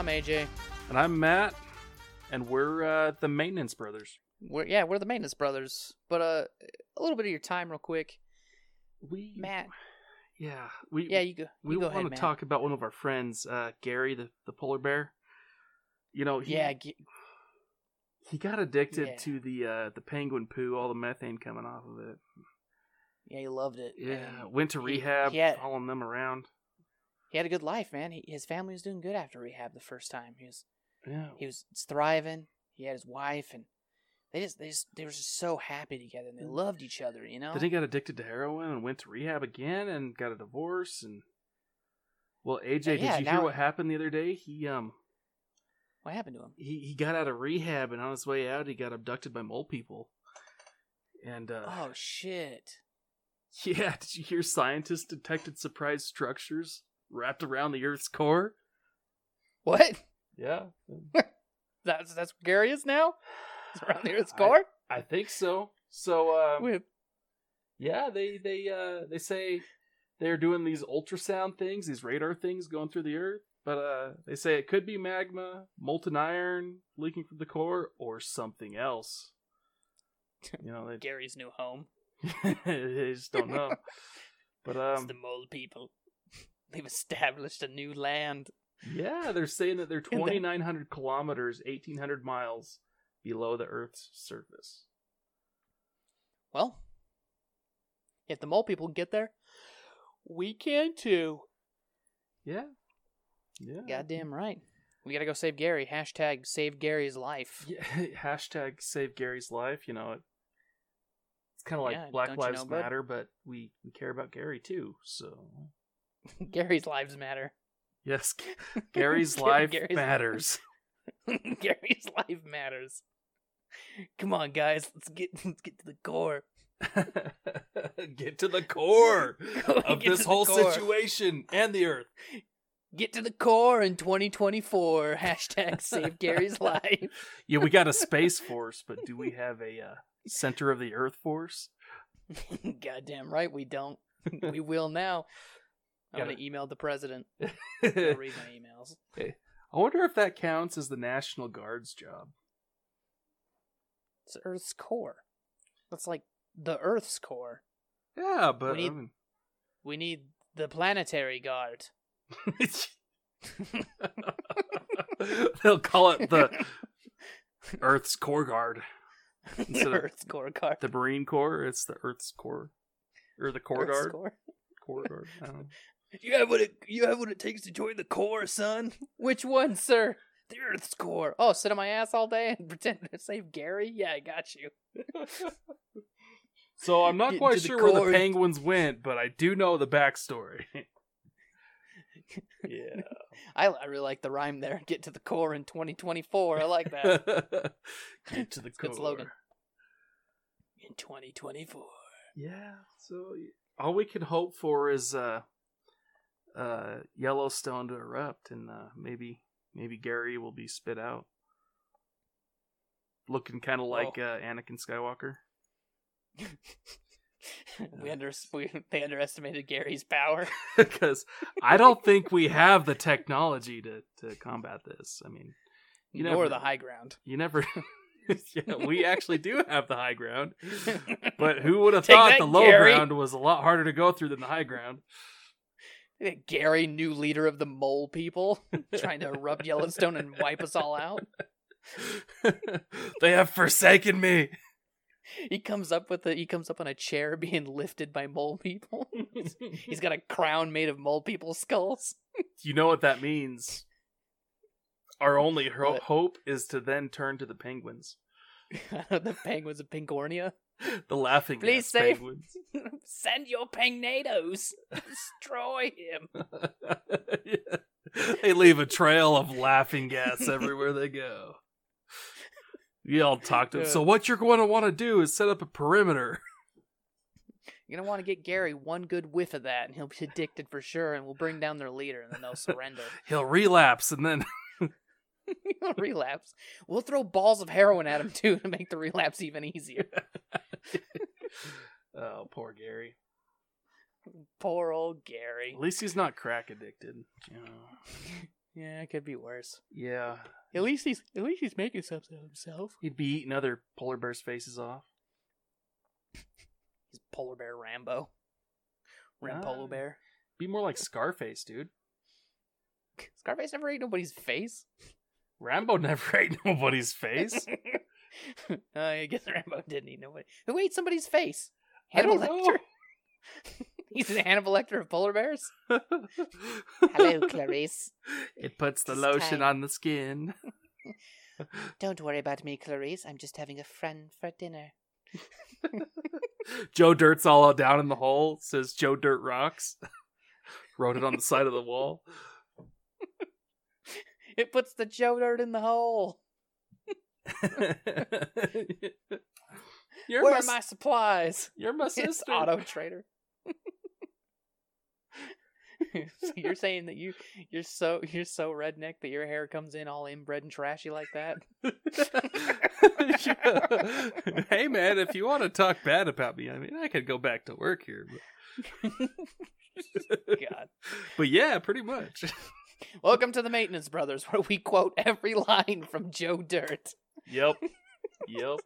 I'm AJ. And I'm Matt, and we're uh, the Maintenance Brothers. We're yeah, we're the Maintenance Brothers. But uh, a little bit of your time, real quick, We Matt. yeah, we Yeah, you go. we you go want ahead, to Matt. talk about one of our friends, uh, Gary, the the polar bear. You know, he, Yeah, ge- he got addicted Yeah. to the uh, the penguin poo, all the methane coming off of it. yeah, he loved it. Yeah, and went to he- rehab, he had- following them around. He had a good life, man. He, his family was doing good after rehab the first time. He was Yeah, he was thriving. He had his wife, and they just they just they were just so happy together, and they loved each other. You know. Then he got addicted to heroin and went to rehab again and got a divorce and. Well, AJ, Yeah, did you hear what happened the other day? He um what happened to him? he, he got out of rehab and on his way out he got abducted by mole people. And uh Oh shit! yeah, did you hear scientists detected surprise structures wrapped around the Earth's core? What? Yeah. That's that's where Gary is now. He's around the Earth's core. I think so. So um, With yeah, they they uh they say they're doing these ultrasound things, these radar things going through the earth, but uh they say it could be magma, molten iron leaking from the core or something else. You know, they Gary's new home. they just don't know. But it's um, the mole people. They've established a new land. yeah, they're saying that they're And they- 2,900 kilometers, 1,800 miles below the Earth's surface. Well, if the mole people get there, we can too. Yeah, yeah. Goddamn right. We gotta go save Gary. Hashtag save Gary's life. Yeah, hashtag save Gary's life. You know, it's kind of like Yeah, Black don't you Lives know. Matter, but we, we care about Gary too. So Gary's lives matter. yes, Gary's life Gary's- matters. Gary's life matters. Come on, guys. Let's get let's get to the core. Get to the core of this whole core. situation and the Earth. Get to the core in 2024. Hashtag save Gary's life. Yeah, we got a space force, but do we have a uh, center of the Earth force? Goddamn right we don't. We will now. I'm gonna email the president. He'll I read my emails. I wonder if that counts as the National Guard's job. It's Earth's core. That's like the Earth's core. Yeah, but We need- I mean, We need the planetary guard. they'll call it the Earth's Core Guard. the Instead Earth's core guard. The Marine Corps, it's the Earth's Core. Or the Core Earth's Guard. core. Core Guard. I don't know. You have what it you have what it takes to join the core, son. Which one, sir? The Earth's core. Oh, sit on my ass all day and pretend to save Gary? Yeah, I got you. So I'm not Get quite to the sure where the penguins went, but I do know the backstory. yeah. I, I really like the rhyme there. Get to the core in 2024. I like that. Get to the It's a good slogan. in 2024. Yeah. So all we can hope for is uh, uh, Yellowstone to erupt, and uh, maybe maybe Gary will be spit out, looking kind of like uh, Anakin Skywalker. we under we, they underestimated Gary's power. Because I don't think we have the technology to to combat this. I mean, You nor never- the high ground. you never. yeah, we actually do have the high ground, but who would have thought that, the low Gary. ground was a lot harder to go through than the high ground? Gary, new leader of the mole people, trying to erupt Yellowstone and wipe us all out. they have forsaken me. He comes up with a he comes up on a chair being lifted by mole people. He's got a crown made of mole people skulls. you know what that means. Our only ho- hope is to then turn to the penguins, the penguins of Pincornia. the laughing Please gas save- penguins. Send your pegnados. Destroy him. Yeah. They leave a trail of laughing gas everywhere they go. You all talk to. Yeah. So what you're going to want to do is set up a perimeter. You're gonna want to get Gary one good whiff of that, and he'll be addicted for sure, and we'll bring down their leader, and then they'll surrender. He'll relapse and then He'll relapse. We'll throw balls of heroin at him too to make the relapse even easier. Oh, poor Gary. Poor old Gary. At least he's not crack addicted. Yeah, it could be worse. Yeah. At least he's at least he's making something of himself. He'd be eating other polar bears' faces off. He's polar bear Rambo. Ram. Polo Bear. Be more like Scarface, dude. Scarface never ate nobody's face. Rambo never ate nobody's face. uh, I guess Rambo didn't eat nobody. Who ate somebody's face? I Hannibal. Lecter. He's an Hannibal Lecter of polar bears. Hello, Clarice. It puts the It's lotion time. on the skin. Don't worry about me, Clarice. I'm just having a friend for dinner. Joe Dirt's all down in the hole. Says Joe Dirt rocks. Wrote it on the side of the wall. It puts the Joe Dirt in the hole. You're Where my, are my supplies? you're my It's sister. Auto Trader. so you're saying that you you're so you're so redneck that your hair comes in all inbred and trashy like that? hey man, if you want to talk bad about me, I mean, I could go back to work here. But, God. but yeah, pretty much. Welcome to the Maintenance Brothers, where we quote every line from Joe Dirt. Yep. Yep.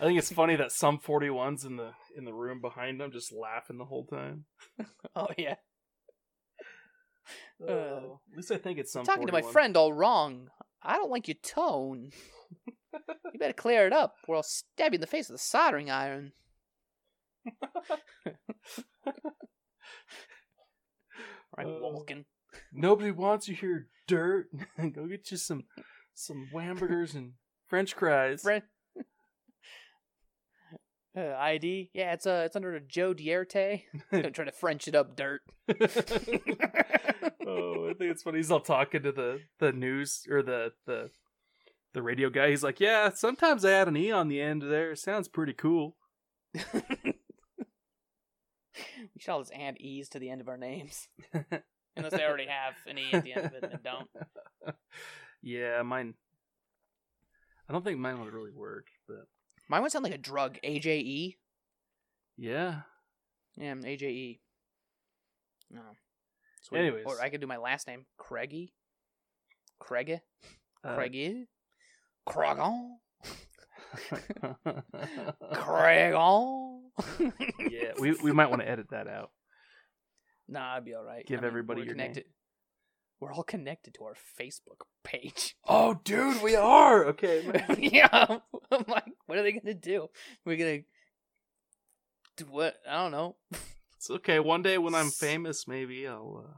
I think it's funny that some 41s in the in the room behind them just laughing the whole time. Oh yeah, Uh, at least I think it's some. talking to my 41. friend all wrong. I don't like your tone. You better clear it up, or I'll stab you in the face with a soldering iron. Right, Uh, Vulcan. Nobody wants you here, dirt. Go get you some some hamburgers and French cries. French. Uh, ID? Yeah, it's uh, it's under Joe Dierte. Gonna try to French it up, dirt. oh, I think it's funny. He's all talking to the the news or the the the radio guy. He's like, "Yeah, sometimes I add an e on the end there. It sounds pretty cool." we should all just add e's to the end of our names, unless they already have an e at the end of it and don't. yeah, mine. I don't think mine would really work, but Mine would sound like a drug. AJE. yeah. Yeah, I'm AJE. No. Sweet. Anyways. or I could do my last name, Craigie. Craigie. Uh, Craigie. Craigon. Craigon. yeah, we we might want to edit that out. Nah, I'd be all right. Give everybody we're your name. We're all connected to our Facebook page. Oh, dude, we are okay. yeah, I'm like, what are they gonna do? We're gonna do what? I don't know. It's okay. One day when I'm famous, maybe I'll uh,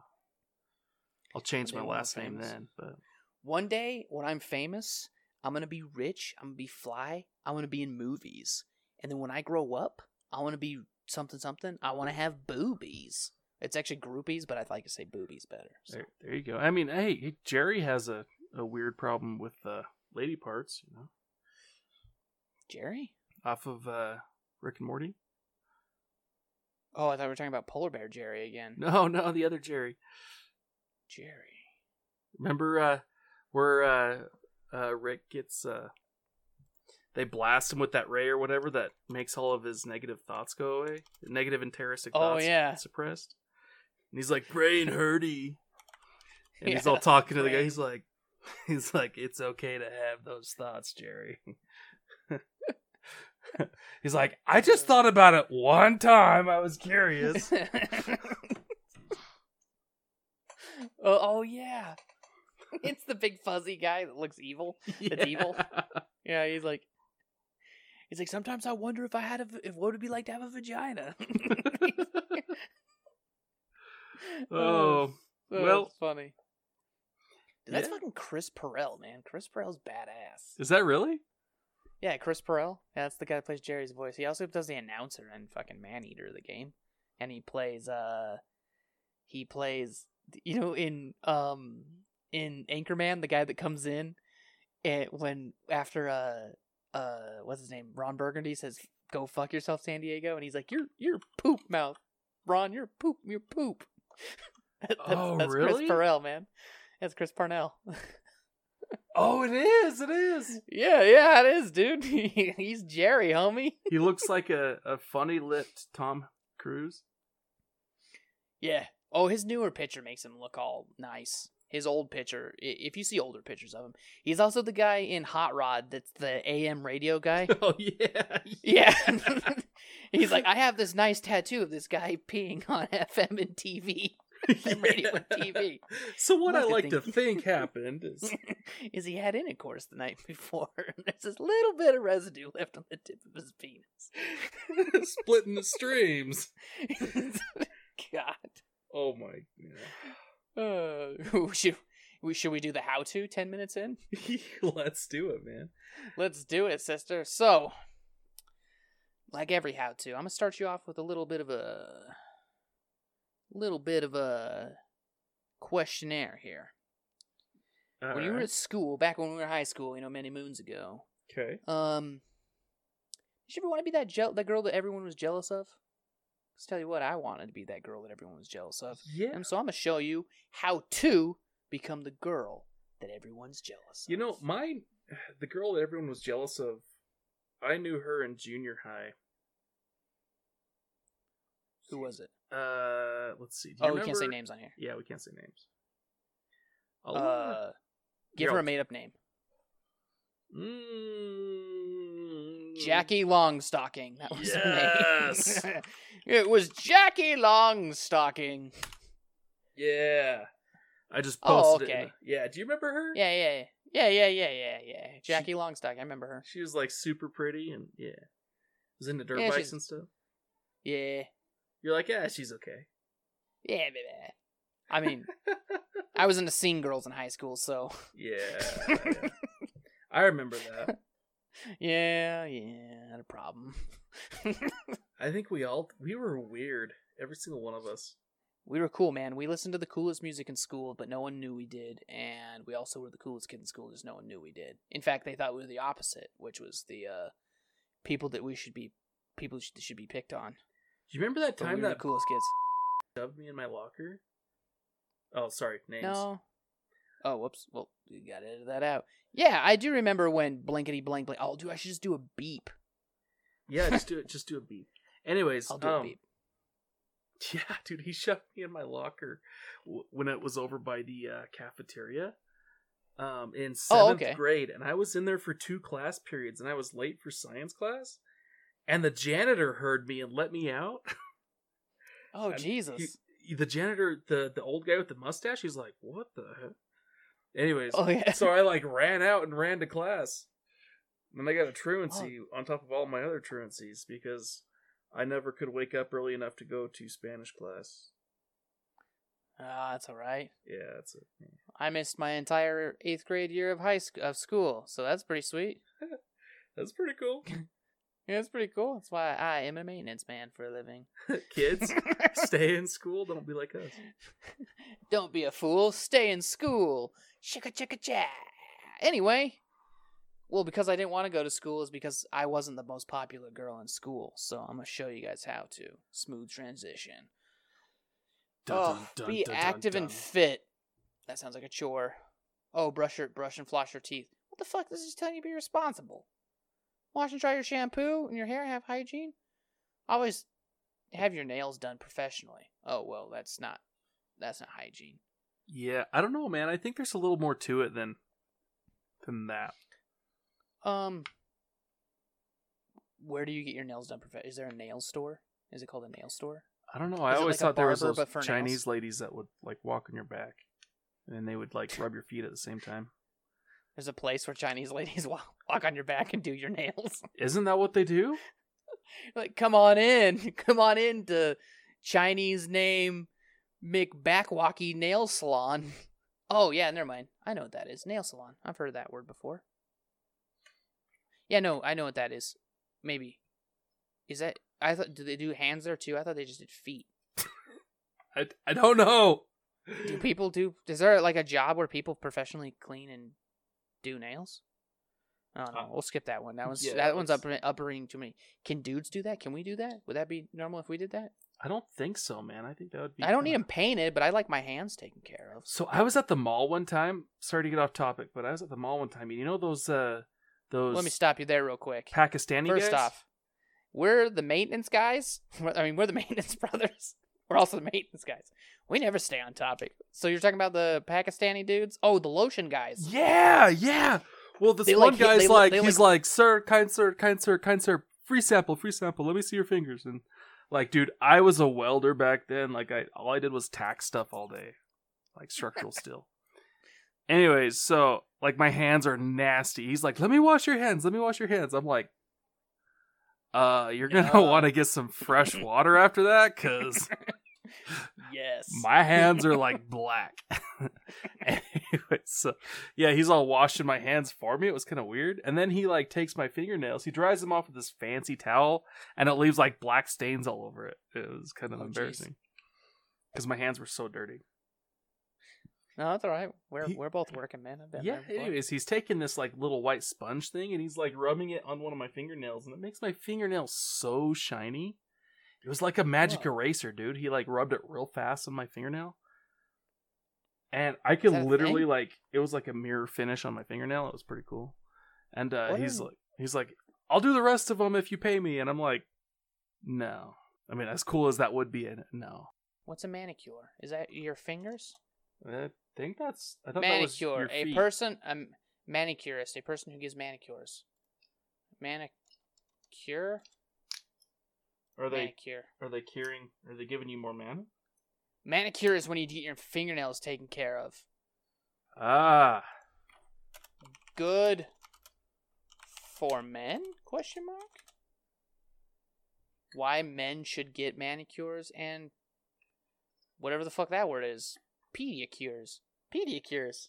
I'll change my day when I'm last name then. But One day when I'm famous, I'm gonna be rich. I'm gonna be fly. I'm gonna be in movies. And then when I grow up, I want to be something something. I want to have boobies. It's actually groupies, but I'd like to say boobies better. So. there, there you go. I mean, hey, Jerry has a, a weird problem with uh, lady parts, you know, Jerry? off of uh, Rick and Morty. Oh, I thought we were talking about polar bear Jerry again. No, no, the other Jerry. Jerry. Remember uh, where uh, uh, Rick gets uh, they blast him with that ray or whatever that makes all of his negative thoughts go away, negative and terroristic Oh, thoughts yeah. suppressed. And he's like brain hurty, and he's all talking to the guy. He's like, he's like, it's okay to have those thoughts, Jerry. he's like, I just thought about it one time. I was curious. oh, oh yeah. It's the big fuzzy guy that looks evil. It's evil. Yeah, he's like He's like sometimes I wonder if I had a, if what would it be like to have a vagina. oh, so well- funny. Dude, that's Yeah. fucking Chris Perel, man. Chris Perel's badass. is that really? Yeah, Chris Perel. Yeah, that's the guy that plays Jerry's voice. He also does the announcer in fucking Maneater, of the game, and he plays uh, he plays you know in um in Anchorman, the guy that comes in and when after uh uh what's his name Ron Burgundy says go fuck yourself San Diego, and he's like you're you're poop mouth, Ron, you're poop, you're poop. that's, Oh, that's really? Chris Parnell, man. That's Chris Parnell. Oh, it is. It is. yeah, yeah, it is, dude. he's Jerry, homie. He looks like a, a funny lipped Tom Cruise. Yeah. Oh, his newer picture makes him look all nice. His old picture. If you see older pictures of him, he's also the guy in Hot Rod. That's the AM radio guy. Oh yeah. Yeah. He's like, I have this nice tattoo of this guy peeing on FM and TV. FM radio and TV. So what I like to think happened is Is he had intercourse the night before? There's this little bit of residue left on the tip of his penis. splitting the streams. God. Oh my. Yeah. Uh, should we should we do the how to 10 minutes in? Let's do it, man. Let's do it, sister. So, like every how to, I'm gonna start you off with a little bit of a little bit of a questionnaire here. when you were at school, back when we were in high school, you know, many moons ago, okay. um, did you ever want to be that gel- that girl that everyone was jealous of? Let's tell you what, I wanted to be that girl that everyone was jealous of. Yeah. And so I'm gonna show you how to become the girl that everyone's jealous. You know, my the girl that everyone was jealous of. I knew her in junior high. who was it? Uh, let's see. Oh, you we can't say names on here. Yeah, we can't say names. I'll, Uh, give her a made up name. Mm, Mm. Jackie Longstocking. That was Yes. her name. it was Jackie Longstocking. Yeah. I just Oh, posted it. in the- yeah. Do you remember her? Yeah, yeah, yeah, yeah, yeah, yeah, yeah. Jackie Longstocking. I remember her. She was like super pretty and yeah. Was into dirt Yeah, bikes and stuff. Yeah, You're like, yeah, she's okay. yeah, baby. I mean, I was into scene girls in high school, so Yeah. yeah. I remember that. Yeah, yeah, not a problem. I think we all we were weird. Every single one of us. we were cool, man. We listened to the coolest music in school, but no one knew we did, and we also were the coolest kid in school, just no one knew we did. In fact, they thought we were the opposite, which was the uh, people that we should be people should, should be picked on. Do you remember that But we time that the coolest kids. shoved me in my locker? Oh, sorry, names. No. Oh, whoops. Well, you gotta edit that out. Yeah, I do remember when blankety blank blank. Oh, dude, I should just do a beep. Yeah, just do it. Just do a beep. Anyways, I'll do um, a beep. Yeah, dude, he shoved me in my locker w- when it was over by the uh, cafeteria. Um, in Oh, seventh okay. grade, and I was in there for two class periods, and I was late for science class, and the janitor heard me and let me out. Oh, Jesus. he- the janitor, the the old guy with the mustache, he's like, "What the heck?" Anyways, oh, yeah. so I like ran out and ran to class. And I got a truancy Oh. on top of all my other truancies because I never could wake up early enough to go to Spanish class. Ah, that's all right. Yeah, that's it. I missed my entire eighth grade year of high school of school, so that's pretty sweet. That's pretty cool. Yeah, that's pretty cool. That's why I am a maintenance man for a living. Kids, stay in school. Don't be like us. Don't be a fool. Stay in school. Chicka chicka cha. Anyway, well, because I didn't want to go to school is because I wasn't the most popular girl in school. So I'm gonna show you guys how to smooth transition. oh, be active and fit. That sounds like a chore. Oh, brush your brush and floss your teeth. What the fuck? This is telling you to be responsible. Wash and dry your shampoo and your hair. Have hygiene. Always have your nails done professionally. Oh well, that's not that's not hygiene. Yeah, I don't know, man. I think there's a little more to it than than that. Um, where do you get your nails done? Prof- is there a nail store? Is it called a nail store? I don't know. I Is always like thought there was barber, those Chinese nails? ladies that would like walk on your back, and then they would like rub your feet at the same time. There's a place where Chinese ladies walk, walk on your back and do your nails. Isn't that what they do? like, come on in, come on in to Chinese name McBackwalkie Nail Salon. Oh yeah, never mind. I know what that is. Nail salon. I've heard that word before. Yeah, no, I know what that is. Maybe. Is that? I thought. Do they do hands there too? I thought they just did feet. I, I don't know. Do people do? Is there like a job where people professionally clean and do nails? I don't know. Uh, we'll skip that one. That was yeah, that one's up uppering too many. Can dudes do that? Can we do that? Would that be normal if we did that? I don't think so, man. I think that would be. I don't need them painted, but I like my hands taken care of. So I was at the mall one time. Sorry to get off topic, but I was at the mall one time. You know those uh those Let me stop you there real quick. Pakistani First guys? off, we're the maintenance guys. I mean, we're the maintenance brothers. We're also the maintenance guys. We never stay on topic. So you're talking about the Pakistani dudes? Oh, the lotion guys. Yeah, yeah. Well, this They, one like, guy's they- like, they, he's like, sir, kind sir, kind sir, kind sir, free sample, free sample. Let me see your fingers. And like, dude, I was a welder back then. Like, I all I did was tack stuff all day, like structural steel. Anyways, so like my hands are nasty. He's like, let me wash your hands. Let me wash your hands. I'm like, uh, you're gonna No. want to get some fresh water after that, cause Yes. my hands are like black. anyway, so yeah, he's all washing my hands for me. It was kind of weird. And then he like takes my fingernails, he dries them off with this fancy towel, and it leaves like black stains all over it. It was kind of Oh, embarrassing because my hands were so dirty. No, that's all right. We're He- we're both working, man. I've been Yeah. Anyways, he's taking this like little white sponge thing and he's like rubbing it on one of my fingernails, and it makes my fingernails so shiny. It was like a magic Whoa. eraser, dude. He like rubbed it real fast on my fingernail. And I could literally thing? like it was like a mirror finish on my fingernail. It was pretty cool. And uh What he's like he's like, "I'll do the rest of them if you pay me." And I'm like, "No." I mean, as cool as that would be, no. What's a manicure? Is that your fingers? Think that's I thought that was Manicure. your A person, a manicurist, a person who gives manicures. Manicure. Are they Manicure. are they curing? Are they giving you more mana? Manicure is when you get your fingernails taken care of. Ah, Good for men? Question mark. Why men should get manicures and whatever the fuck that word is. Pedicures. Pedicures.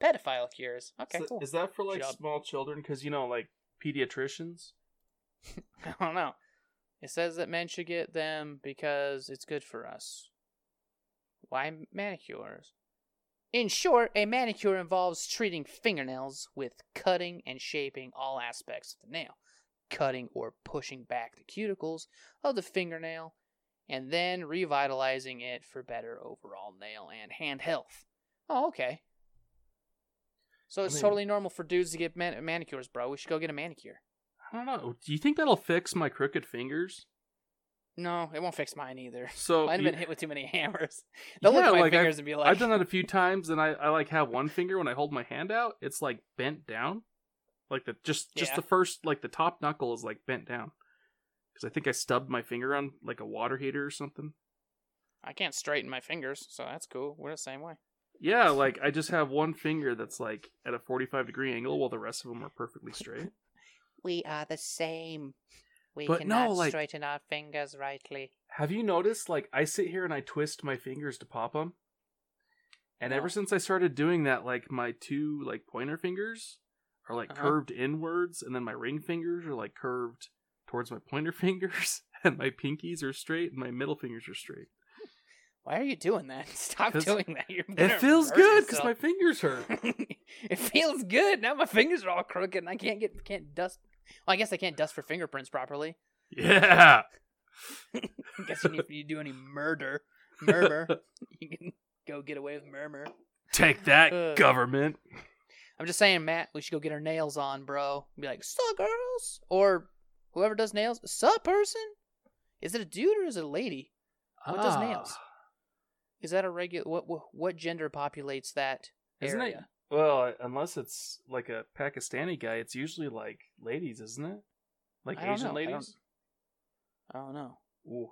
Pedophile cures. Okay, is, that- cool. is that for like Job. small children? Because you know, like pediatricians. I don't know. It says that men should get them because it's good for us. Why manicures? In short, a manicure involves treating fingernails with cutting and shaping all aspects of the nail, cutting or pushing back the cuticles of the fingernail, and then revitalizing it for better overall nail and hand health. Oh, okay. So I it's mean- totally normal for dudes to get man- manicures, bro. We should go get a manicure. I don't know. Do you think that'll fix my crooked fingers? No, it won't fix mine either. So I've been hit with too many hammers. They'll look at my like, I've- fingers and be like, I've done that a few times, and I, I like have one finger when I hold my hand out, it's like bent down, like the just just Yeah. the first like the top knuckle is like bent down, because I think I stubbed my finger on like a water heater or something. I can't straighten my fingers, so that's cool. We're the same way. Yeah, like I just have one finger that's like at a forty-five degree angle, while the rest of them are perfectly straight. We are the same. We But no, cannot like- straighten our fingers rightly. Have you noticed? Like I sit here and I twist my fingers to pop them, and No. ever since I started doing that, like my two like pointer fingers are like Uh-huh. curved inwards, and then my ring fingers are like curved towards my pointer fingers, and my pinkies are straight, and my middle fingers are straight. Why are you doing that? Stop doing that. You're It feels good because my fingers hurt. it feels good. Now my fingers are all crooked and I can't get can't dust. Well, I guess I can't dust for fingerprints properly. Yeah. I guess you need, if you do any murder, murmur, you can go get away with murmur. Take that, Uh. government. I'm just saying, Matt, we should go get our nails on, bro. Be like, sup, girls? Or whoever does nails, sup, person? Is it a dude or is it a lady? What does nails? Is that a regular? What what, what gender populates that Isn't it? area? Well, uh, unless it's like a Pakistani guy, it's usually like ladies, isn't it? Like Asian know. I don't- ladies. I don't know. Ooh.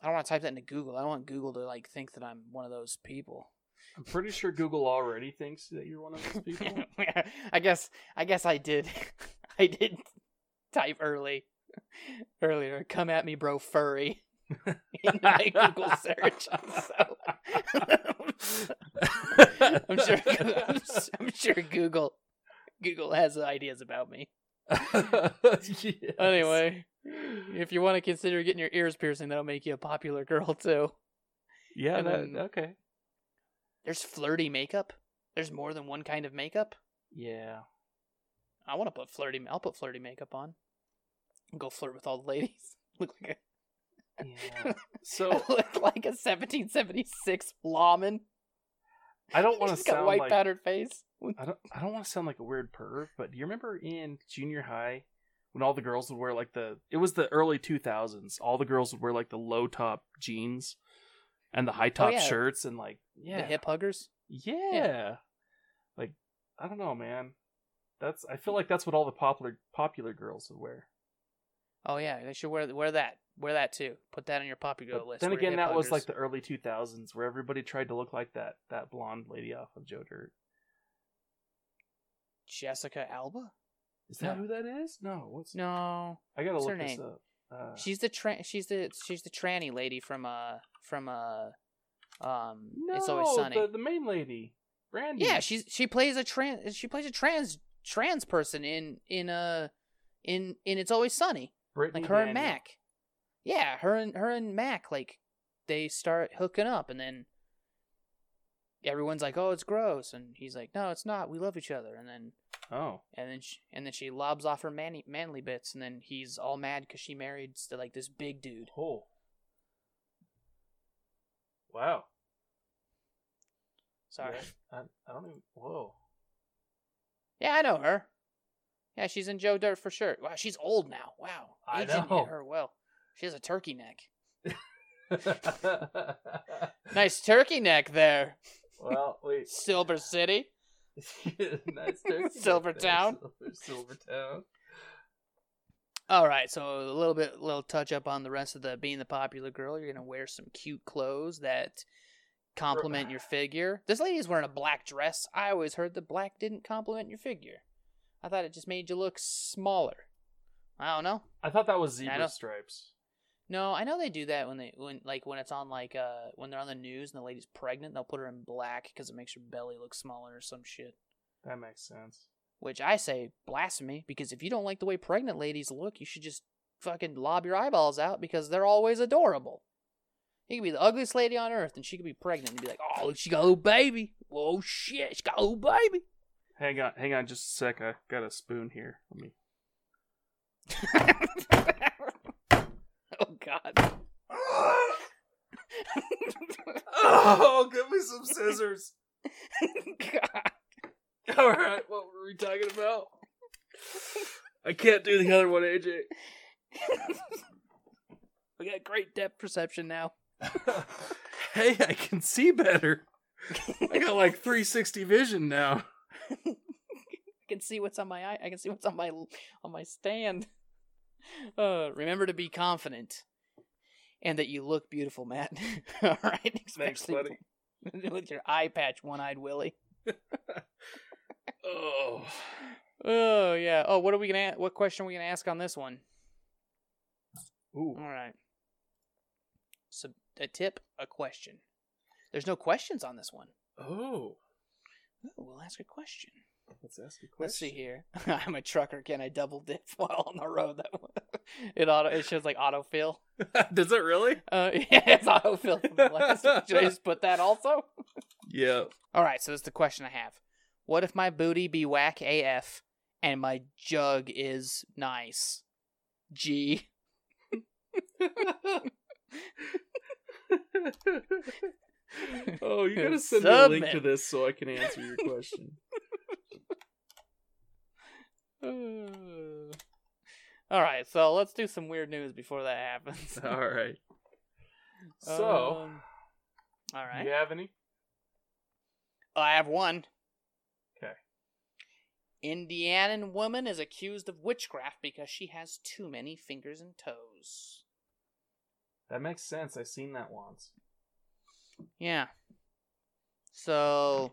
I don't want to type that into Google. I don't want Google to like think that I'm one of those people. I'm pretty sure Google already thinks that you're one of those people. I guess I guess I did I did type early earlier. Come at me, bro, furry. in my Google search. So I'm sure I'm, I'm sure Google Google has ideas about me. Yes. Anyway, if you want to consider getting your ears piercing, that'll make you a popular girl too. Yeah, and that, okay. There's flirty makeup. There's more than one kind of makeup. Yeah. I want to put flirty. I'll put flirty makeup on. Go flirt with all the ladies. Look like Yeah. a So look like a 1776 lawman. I don't want to He's got sound white like powdered face. I don't I don't want to sound like a weird perv, but do you remember in junior high when all the girls would wear like the it was the early 2000s. All the girls would wear like the low top jeans and the high oh, top Oh, yeah. shirts and like yeah, The hip huggers. yeah. Like I don't know, man. That's I feel like that's what all the popular popular girls would wear. Oh yeah, they should wear wear that. Wear that too. Put that on your popular But list. then again, that was like the early 2000s where everybody tried to look like that that blonde lady off of Joe Dirt. Jessica Alba. Is that No. who that is? No, what's No, I gotta what's look this up. Uh, she's the tra- she's the she's the tranny lady from uh from uh um no, it's always sunny. The, the main lady, Brandy. Yeah, she's she plays a trans she plays a trans trans person in in uh in in It's Always Sunny. Brittany Like her and Mac. Yeah, her and her and Mac like they start hooking up and then everyone's like, "Oh, it's gross." And he's like, "No, it's not. We love each other." And then Oh, and then she, and then she lobs off her manly manly bits and then he's all mad cuz she married to like this big dude. oh, wow. Sorry. Yeah, I, I don't even. Whoa. Yeah, I know her. Yeah, she's in Joe Dirt for sure. Wow, she's old now. Wow, I Aging know. her well. She has a turkey neck. Nice turkey neck there, well, wait. Silver City. nice turkey. Silvertown. Silver, Town. All right, so a little bit, little touch up on the rest of the being the popular girl. You're gonna wear some cute clothes that complement your figure. This lady is wearing a black dress. I always heard that black didn't complement your figure. I thought it just made you look smaller. I don't know. I thought that was zebra stripes. No, I know they do that when they when like when it's on like uh when they're on the news and the lady's pregnant, they'll put her in black because it makes her belly look smaller or some shit. That makes sense. Which I say blasphemy because if you don't like the way pregnant ladies look, you should just fucking lob your eyeballs out because they're always adorable. You could be the ugliest lady on earth and she could be pregnant and be like, "Oh, she got a little baby. Whoa, shit, she got a little baby." Hang on, hang on, just a sec. I got a spoon here. Let me. oh God. oh, give me some scissors. God. All right, what were we talking about? I can't do the other one, AJ. We got great depth perception now. hey, I can see better. I got like 360 vision now. I can see what's on my eye. I can see what's on my on my stand. Uh, remember to be confident, and that you look beautiful, Matt. All right, Thanks, especially with your eye patch, one-eyed Willie. Oh, Oh yeah. Oh, what are we gonna? What question are we gonna ask on this one? ooh, All right. So a tip, a question. There's no questions on this one. oh. Ooh, we'll ask a question. Let's ask a question. Let's see here. I'm a trucker. Can I double dip while on the road? That it auto it shows like autofill. Does it really? Uh, yeah, it's autofill. from the last- Should I just put that also? Yeah. All right. So that's the question I have. What if my booty be whack AF and my jug is nice? G. oh, you gotta send me a link to this so I can answer your question. All right. So let's do some weird news before that happens. All right. So, Um, all right. do you have any? I have one. Okay. Indianan woman is accused of witchcraft because she has too many fingers and toes. That makes sense. I've seen that once. Yeah. So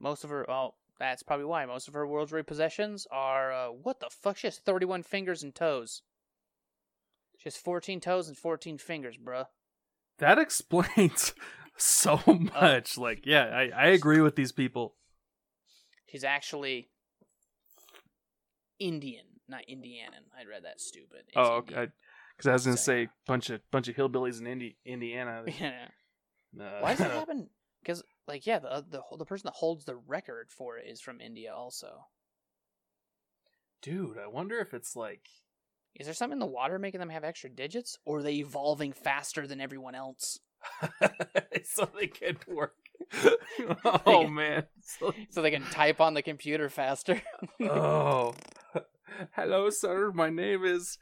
most of her oh, that's probably why most of her world's rare possessions are uh, what the fuck? She has thirty-one fingers and toes. She has fourteen toes and fourteen fingers, bruh. That explains so much. like, yeah, I, I agree with these people. She's actually Indian, not Indianan. I read that stupid. It's oh, okay. Because I was gonna Sorry. say bunch of bunch of hillbillies in Indi- Indiana. Yeah. Uh, Why does that happen? Because, like, yeah, the the the person that holds the record for it is from India. Also, Dude, I wonder if it's like is there something in the water making them have extra digits, or are they evolving faster than everyone else? so they can work. oh man. So- So they can type on the computer faster. oh. Hello, sir. My name is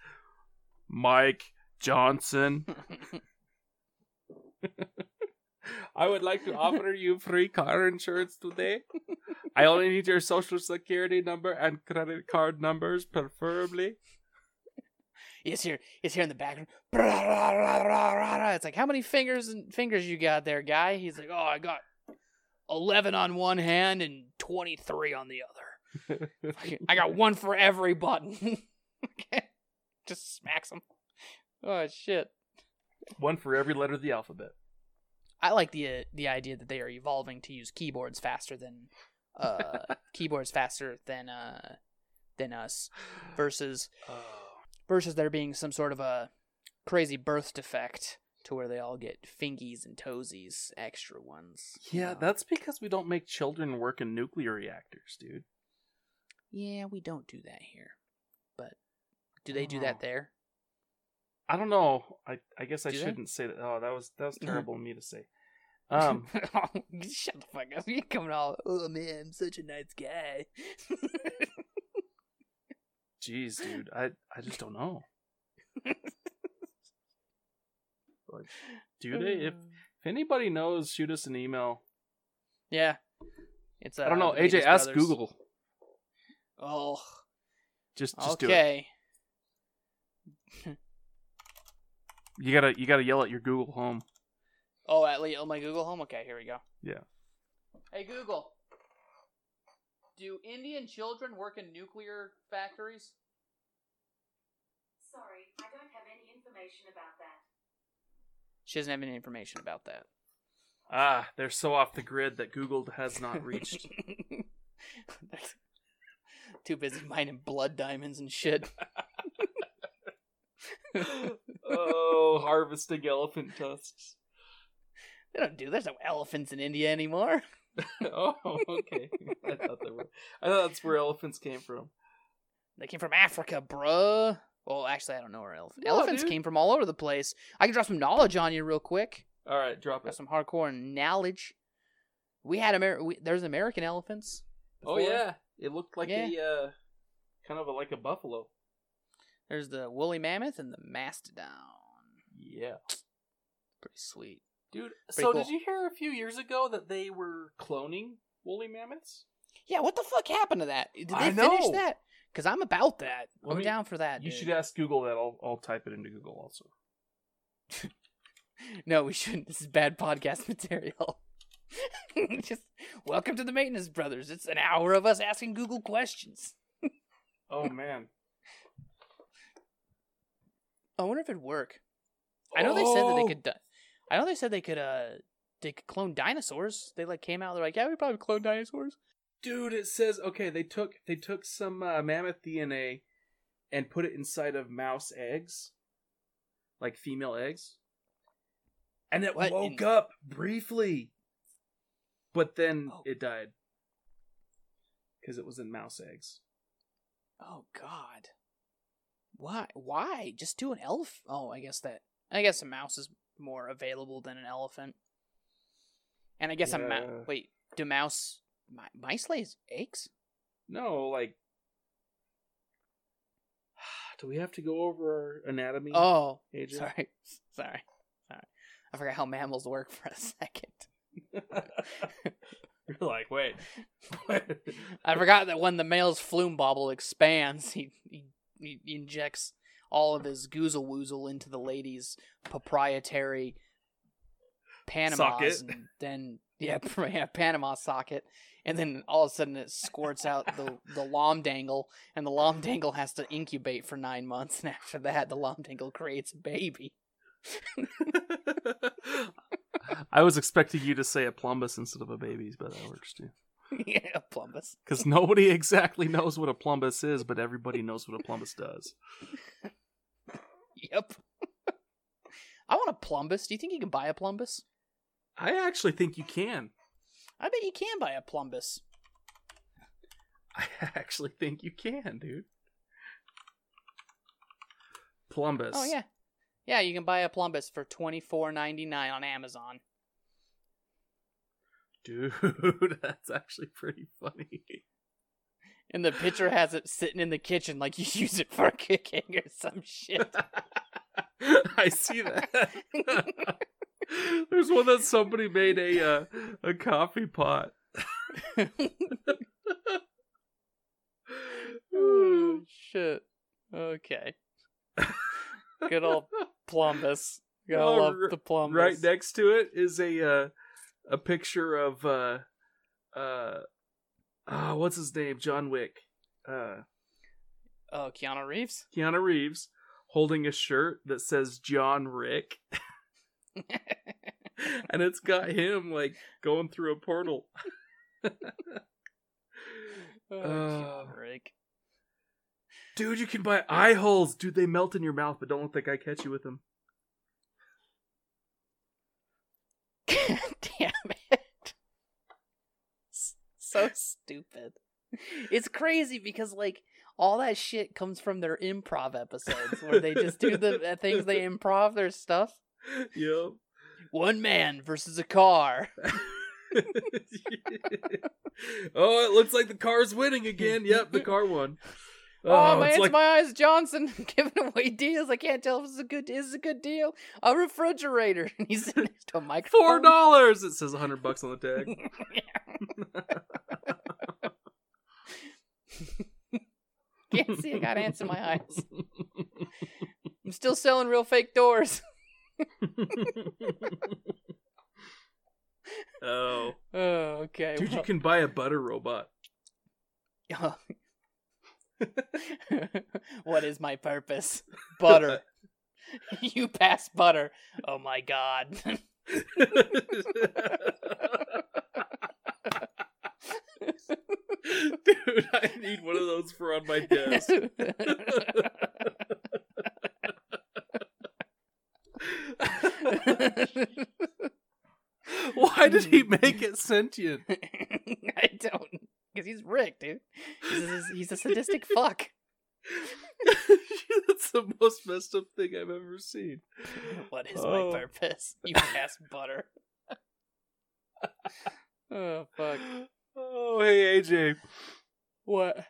Mike Johnson. I would like to offer you free car insurance today. I only need your social security number and credit card numbers, preferably. It's here. It's here in the background. It's like, how many fingers and fingers you got there, guy? He's like, oh, I got eleven on one hand and twenty three on the other. I got one for every button. okay, just smacks him. Oh shit! One for every letter of the alphabet. I like the uh, the idea that they are evolving to use keyboards faster than uh keyboards faster than uh than us versus Oh. versus there being some sort of a crazy birth defect to where they all get fingies and toesies, extra ones. you Yeah, know. that's because we don't make children work in nuclear reactors, dude. yeah, we don't do that here. But do they do Oh. that there? I don't know. I I guess I Do shouldn't say that. Oh, that was that was terrible of me to say. Um, Shut the fuck up! You're coming all, oh man, I'm such a nice guy. jeez, dude, I I just don't know. Like, do they? If if anybody knows, shoot us an email. yeah, it's uh, I don't know. the AJ, ask brothers. Google. Oh, Just just do it. Okay. You gotta you gotta yell at your Google Home. Oh, at least on my Google Home. Okay, here we go. Yeah. Hey Google, do Indian children work in nuclear factories? Sorry, I don't have any information about that. She doesn't have any information about that. Ah, they're so off the grid that Google has not reached. Too busy mining blood diamonds and shit. oh, harvesting elephant tusks. They don't do. There's no elephants in India anymore. oh, okay. I thought they were. I thought that's where elephants came from. They came from Africa, bruh. Well, actually, I don't know where elephants. No, elephants dude. came from all over the place. I can drop some knowledge on you real quick. All right, drop Got it. some hardcore knowledge. We had Amer- we, There's American elephants. Oh yeah, it looked like Yeah. a uh, kind of a, like a buffalo. There's the woolly mammoth and the mastodon. Yeah, Pretty sweet. dude. Pretty so cool. did you hear a few years ago that they were cloning woolly mammoths? Yeah, what the fuck happened to that? Did they I finish know. that? Because I'm about that. I'm down for that. You dude. should ask Google that. I'll I'll type it into Google also. No, we shouldn't. This is bad podcast material. Just welcome to the Maintenance Brothers. It's an hour of us asking Google questions. Oh man. I wonder if it'd work. I know they said that they Oh! could. Di- I know they said they could. Uh, they could clone dinosaurs. They like came out. They're like, yeah, we probably clone dinosaurs. Dude, it says okay. They took they took some uh, mammoth DNA and put it inside of mouse eggs, like female eggs, and it What woke in- up briefly, but then Oh. it died because it was in mouse eggs. Oh God. Why? Why? Just do an elf. Oh, I guess that. I guess a mouse is more available than an elephant. And I guess a Yeah. mouse. Wait, do mouse mi- mice lay eggs? No, like, do we have to go over our anatomy? Oh, AJ? sorry, sorry, sorry. I forgot how mammals work for a second. You're like, wait. I forgot that when the male's flume bobble expands, he, he he injects all of his goozle woozle into the lady's proprietary Socket. and then yeah, yeah, Panama socket, and then all of a sudden it squirts out the the lom dangle, and the lom dangle has to incubate for nine months, and after that, the lom dangle creates a baby. I was expecting you to say a plumbus instead of a baby's, but that works too. yeah, a plumbus. Because nobody exactly knows what a plumbus is, but everybody knows what a plumbus does. Yep. I want a plumbus. Do you think you can buy a plumbus? I actually think you can. I bet you can buy a plumbus. I actually think you can, dude. Plumbus. Oh yeah, yeah. You can buy a plumbus for twenty four ninety nine on Amazon. Dude, that's actually pretty funny. And the pitcher has it sitting in the kitchen like you use it for cooking or some shit. I see that. There's one that somebody made a uh, a coffee pot. oh, shit. Okay. Good old Plumbus. Gotta Oh, love the Plumbus. Right next to it is a uh, a picture of uh uh oh, what's his name? John Wick. Uh Oh, Keanu Reeves? Keanu Reeves holding a shirt that says John Rick and it's got him like going through a portal. Oh, Uh, Rick. Dude, you can buy eye holes. Dude, they melt in your mouth, but don't let that guy catch you with them. Damn it. S- So stupid. It's crazy because, like, all that shit comes from their improv episodes where they just do the things they improv their stuff. Yep. One man versus a car. oh, it looks like the car's winning again. Yep, the car won. Oh, oh man, it's it's like my eyes, Johnson, giving away deals. I can't tell if this is a good. Is a good deal? A refrigerator. And he's sitting next to a microphone. four dollars. It says a hundred bucks on the tag. Can't see. I gotta answer my eyes. I'm still selling real fake doors. oh, Oh, okay. dude, you can buy a butter robot. what is my purpose? Butter. you pass butter. Oh my god. Dude, I need one of those for on my desk. Why did he make it sentient? I don't. Because he's Rick, dude. He's a, he's a sadistic fuck. That's the most messed up thing I've ever seen. What is Oh. my purpose? You pass butter. oh, fuck. Oh, hey AJ. What?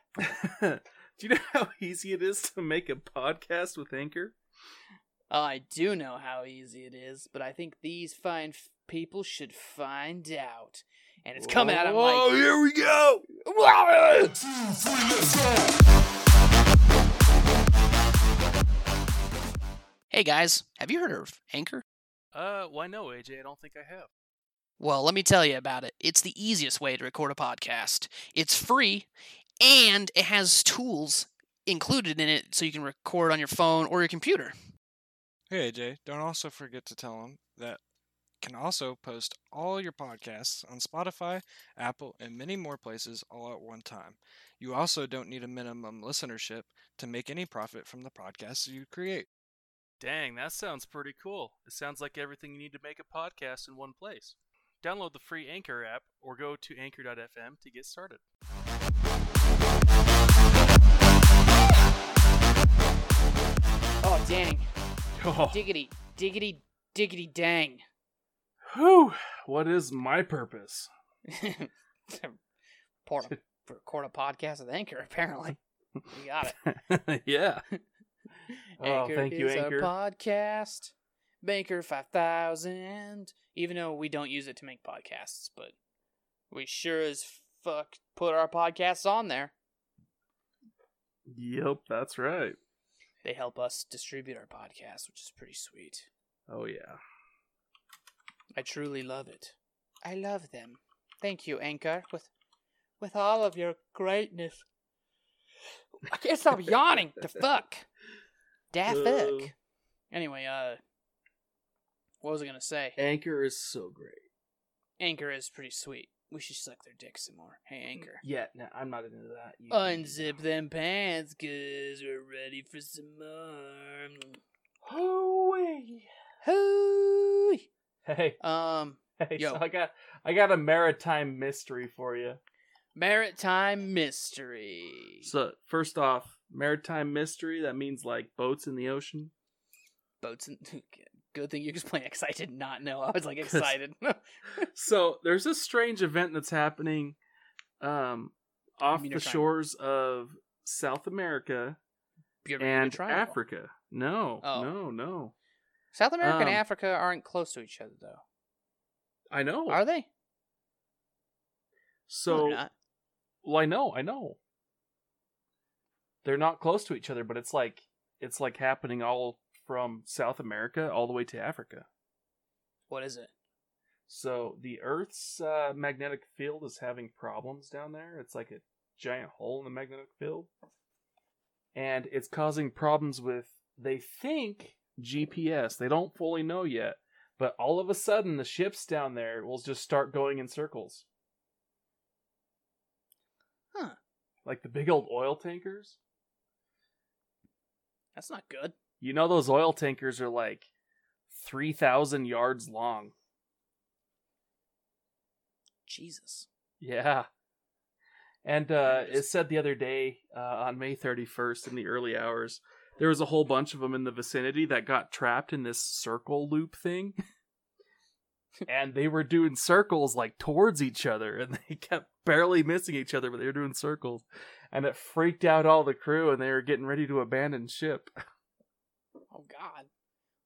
Do you know how easy it is to make a podcast with Anchor? Oh, I do know how easy it is, but I think these fine f- people should find out. And it's coming out of Oh, here we go. Hey guys, have you heard of Anchor? Uh, why no, AJ? I don't think I have. Well, let me tell you about it. It's the easiest way to record a podcast. It's free, and it has tools included in it so you can record on your phone or your computer. Hey AJ, don't also forget to tell them that can also post all your podcasts on Spotify, Apple, and many more places all at one time. You also don't need a minimum listenership to make any profit from the podcasts you create. Dang, that sounds pretty cool. It sounds like everything you need to make a podcast in one place. Download the free Anchor app or go to anchor.fm to get started. Oh, dang. Oh, Diggity, diggity, diggity dang. Whew. What is my purpose? Pour a, record a podcast with Anchor, apparently. You got it. yeah. Oh, Anchor thank you, is Anchor. our podcast. Banker 5000. Even though we don't use it to make podcasts, but we sure as fuck put our podcasts on there. Yep, that's right. They help us distribute our podcast, which is pretty sweet. Oh yeah. I truly love it. I love them. Thank you, Anchor, with with all of your greatness. I can't stop yawning. The fuck. Da fuck. Anyway, uh what was I gonna say? Anchor is so great. Anchor is pretty sweet. We should suck their dick some more. Hey, Anchor. Yeah, no, I'm not into that. You- Unzip them pants, cause we're ready for some more. Hooey. Hooey. Hey, Um, hey. Yo. So I got, I got a maritime mystery for you. maritime mystery. So first off, maritime mystery. That means like boats in the ocean. boats and good thing you explained because I did not know. I was like excited. So there's a strange event that's happening, um, off Bermuda the Triangle. shores of South America Bermuda and Triangle. Africa. No, Oh. no, no. South America and Um, Africa aren't close to each other, though. I know. Are they? So not. Well, I know, I know. They're not close to each other, but it's like it's like happening all from South America all the way to Africa. What is it? So the Earth's uh, magnetic field is having problems down there. It's like a giant hole in the magnetic field, and it's causing problems with. They think GPS. They don't fully know yet, but all of a sudden the ships down there will just start going in circles. Huh. Like the big old oil tankers. That's not good. You know those oil tankers are like 3,000 yards long. Jesus. Yeah. And uh, it said the other day uh, on May 31st in the early hours, there was a whole bunch of them in the vicinity that got trapped in this circle loop thing. and they were doing circles like towards each other and they kept barely missing each other, but they were doing circles. And it freaked out all the crew and they were getting ready to abandon ship. Oh God.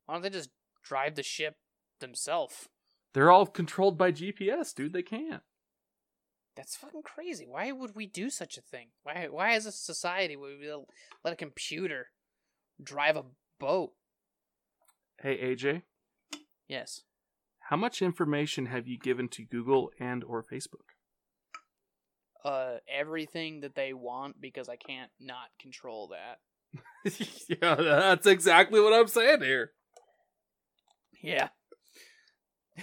Why don't they just drive the ship themselves? They're all controlled by GPS, dude. They can't. That's fucking crazy. Why would we do such a thing? Why? Why as a society would we let a computer drive a boat? Hey, AJ, Yes. how much information have you given to Google and or Facebook? Uh, everything that they want because I can't not control that. yeah, that's exactly what I'm saying here. Yeah.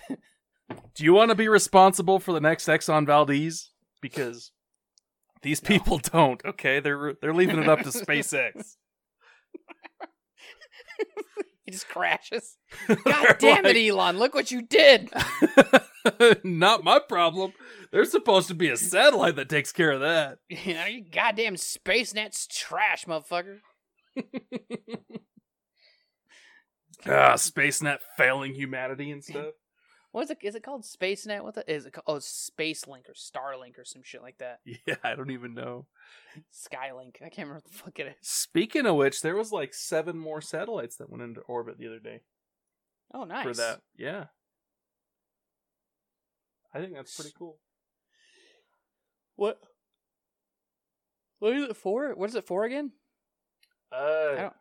Do you want to be responsible for the next Exxon Valdez? Because these No. people don't. Okay, they're they're leaving it up to SpaceX. He just crashes. God damn it, Elon! Look what you did. Not my problem. There's supposed to be a satellite that takes care of that. you know, you goddamn space net's trash, motherfucker. Ah, SpaceNet failing humanity and stuff. What is it? Is it called SpaceNet? What the is it? Called? Oh, SpaceLink or Starlink or some shit like that. Yeah, I don't even know. Skylink. I can't remember what the fuck it is. Speaking of which, there was like seven more satellites that went into orbit the other day Oh, nice. for that. Yeah. I think that's pretty cool. What? What is it for? What is it for again? Uh, I don't. I don't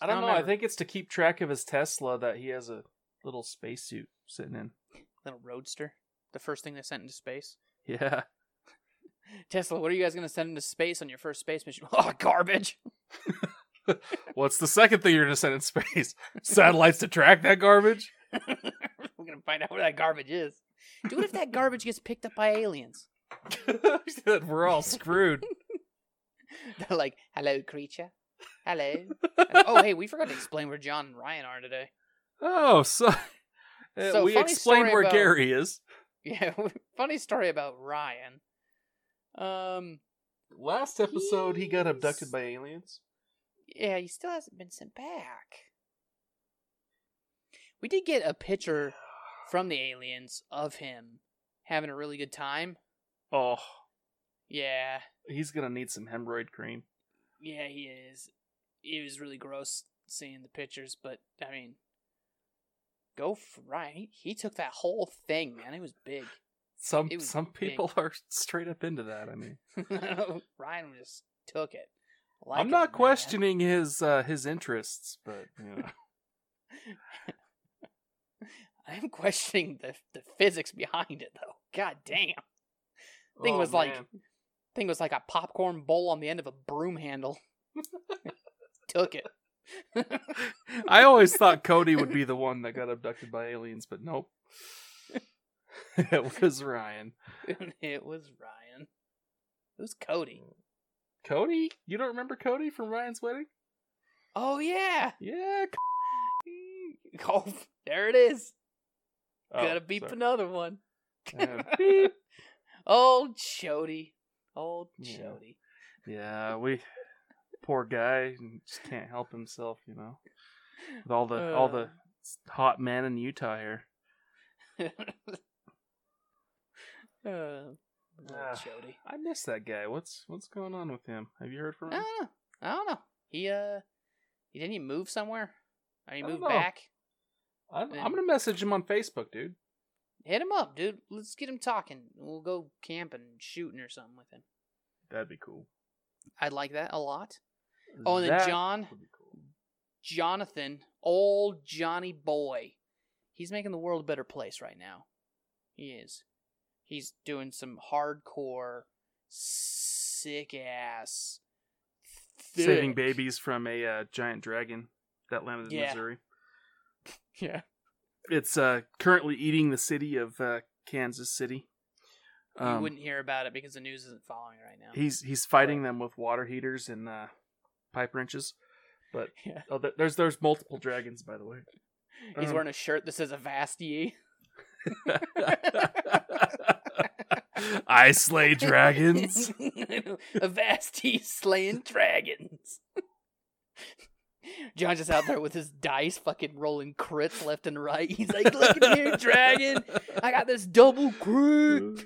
I don't know. I think it's to keep track of his Tesla that he has a little spacesuit sitting in. Little roadster. The first thing they sent into space. Yeah. Tesla, what are you guys gonna send into space on your first space mission? Oh, garbage. What's the second thing you're going to send in space? Satellites to track that garbage? We're gonna find out where that garbage is. Dude, what if that garbage gets picked up by aliens? We're all screwed. They're like, "Hello, creature. Hello." oh, hey, we forgot to explain where John and Ryan are today. Oh, so, uh, So, we funny explained where about- Gary is. Yeah, funny story about Ryan. Um, Last episode, he got abducted by aliens. yeah, he still hasn't been sent back. We did get a picture from the aliens of him having a really good time. Oh, Yeah, he's going to need some hemorrhoid cream. yeah, he is. It was really gross seeing the pictures, but I mean, go for Ryan. He, took that whole thing, man. It was big. Some was some big. people are straight up into that. I mean, Ryan just took it. Like I'm not man. questioning his uh, his interests, but you know, I'm questioning the the physics behind it though. God damn. Thing Oh, was like thing was like a popcorn bowl on the end of a broom handle. Took it. I always thought Cody would be the one that got abducted by aliens, but nope. it was Ryan. it was Ryan. Who's Cody? Cody? You don't remember Cody from Ryan's wedding? Oh yeah. Yeah. Oh, there it is. Oh, Gotta beep sorry. another one. Yeah, beep. Old Chody. Old Yeah. Yeah, we poor guy just can't help himself, you know. With all the all the hot men in Utah here. uh, old Ah. I miss that guy. What's what's going on with him? Have you heard from I him? don't know. I don't know. He uh, he didn't he move somewhere? I don't moved know. back? I'm, I'm gonna message him on Facebook, dude. Hit him up, dude. Let's get him talking. We'll go camping, shooting, or something with him. That'd be cool. I'd like that a lot. Oh, and then John, cool. Jonathan, old Johnny boy, he's making the world a better place right now. He is. He's doing some hardcore, sick ass, saving babies from a uh, giant dragon that landed in Yeah. Missouri. Yeah. It's uh, currently eating the city of uh, Kansas City. you Um, wouldn't hear about it because the news isn't following right now. He's he's fighting them with water heaters and uh, pipe wrenches. But Yeah. oh, there's there's multiple dragons, by the way. He's Um, wearing a shirt that says Avastii. I slay dragons. Avastii slaying dragons. John's just out there with his dice, fucking rolling crits left and right. He's like, "Look at here, dragon! I got this double crit.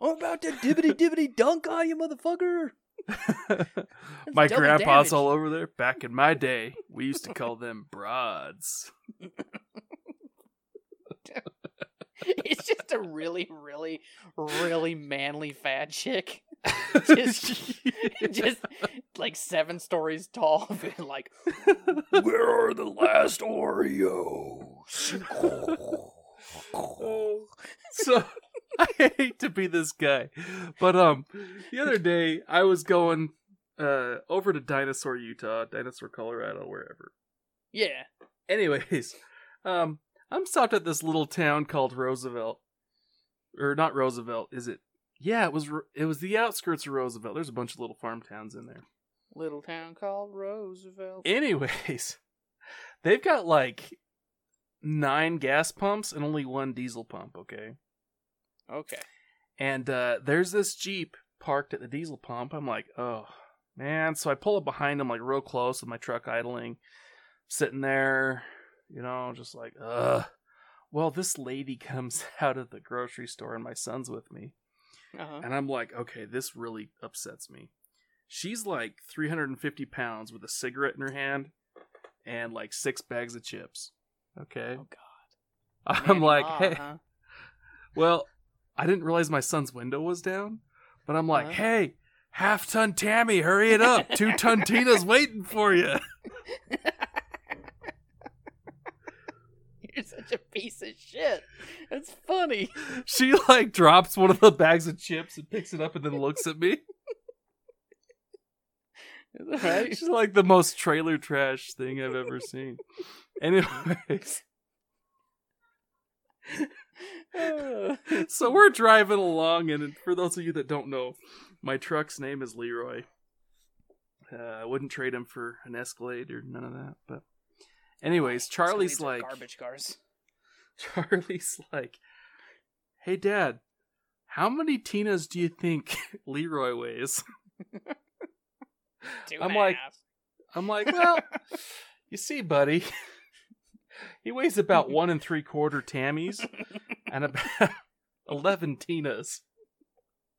I'm about to dibbity dibbity dunk on you, motherfucker." My grandpa's damage. all over there. Back in my day, we used to call them broads. It's just a really, really, really manly fat chick. Just- just like seven stories tall, like, "Where are the last Oreos?" so I hate to be this guy, but um, the other day I was going uh over to Dinosaur, Utah, Dinosaur, Colorado, wherever. yeah, Anyways, um, I'm stopped at this little town called Roosevelt, or not Roosevelt, is it? Yeah, it was. It was the outskirts of Roosevelt. There's a bunch of little farm towns in there. little town called Roosevelt. Anyways, they've got like nine gas pumps and only one diesel pump. Okay. Okay, And uh, there's this Jeep parked at the diesel pump. I'm like, oh, man. So I pull up behind him, like, real close with my truck idling, sitting there, you know, just like, ugh. Well, this lady comes out of the grocery store, and my son's with me. uh-huh. And I'm like, okay, this really upsets me. She's like 350 pounds with a cigarette in her hand and like six bags of chips. Okay. oh god, I'm like, hey, huh? well, I didn't realize my son's window was down, but I'm like, Uh-huh. hey, half ton Tammy, hurry it up. Two ton Tina's waiting for you. You're such a piece of shit. It's funny. She like drops one of the bags of chips and picks it up and then looks at me. right? She's like the most trailer trash thing I've ever seen. Anyways, so we're driving along, and for those of you that don't know, my truck's name is Leroy. Uh, I wouldn't trade him for an Escalade or none of that. But, anyways, Charlie's like, garbage cars. Charlie's like, hey, Dad, how many Tinas do you think Leroy weighs? Two I'm and a like- half. I'm like, well, you see, buddy, he weighs about one and three quarter Tammys and about eleven Tinas.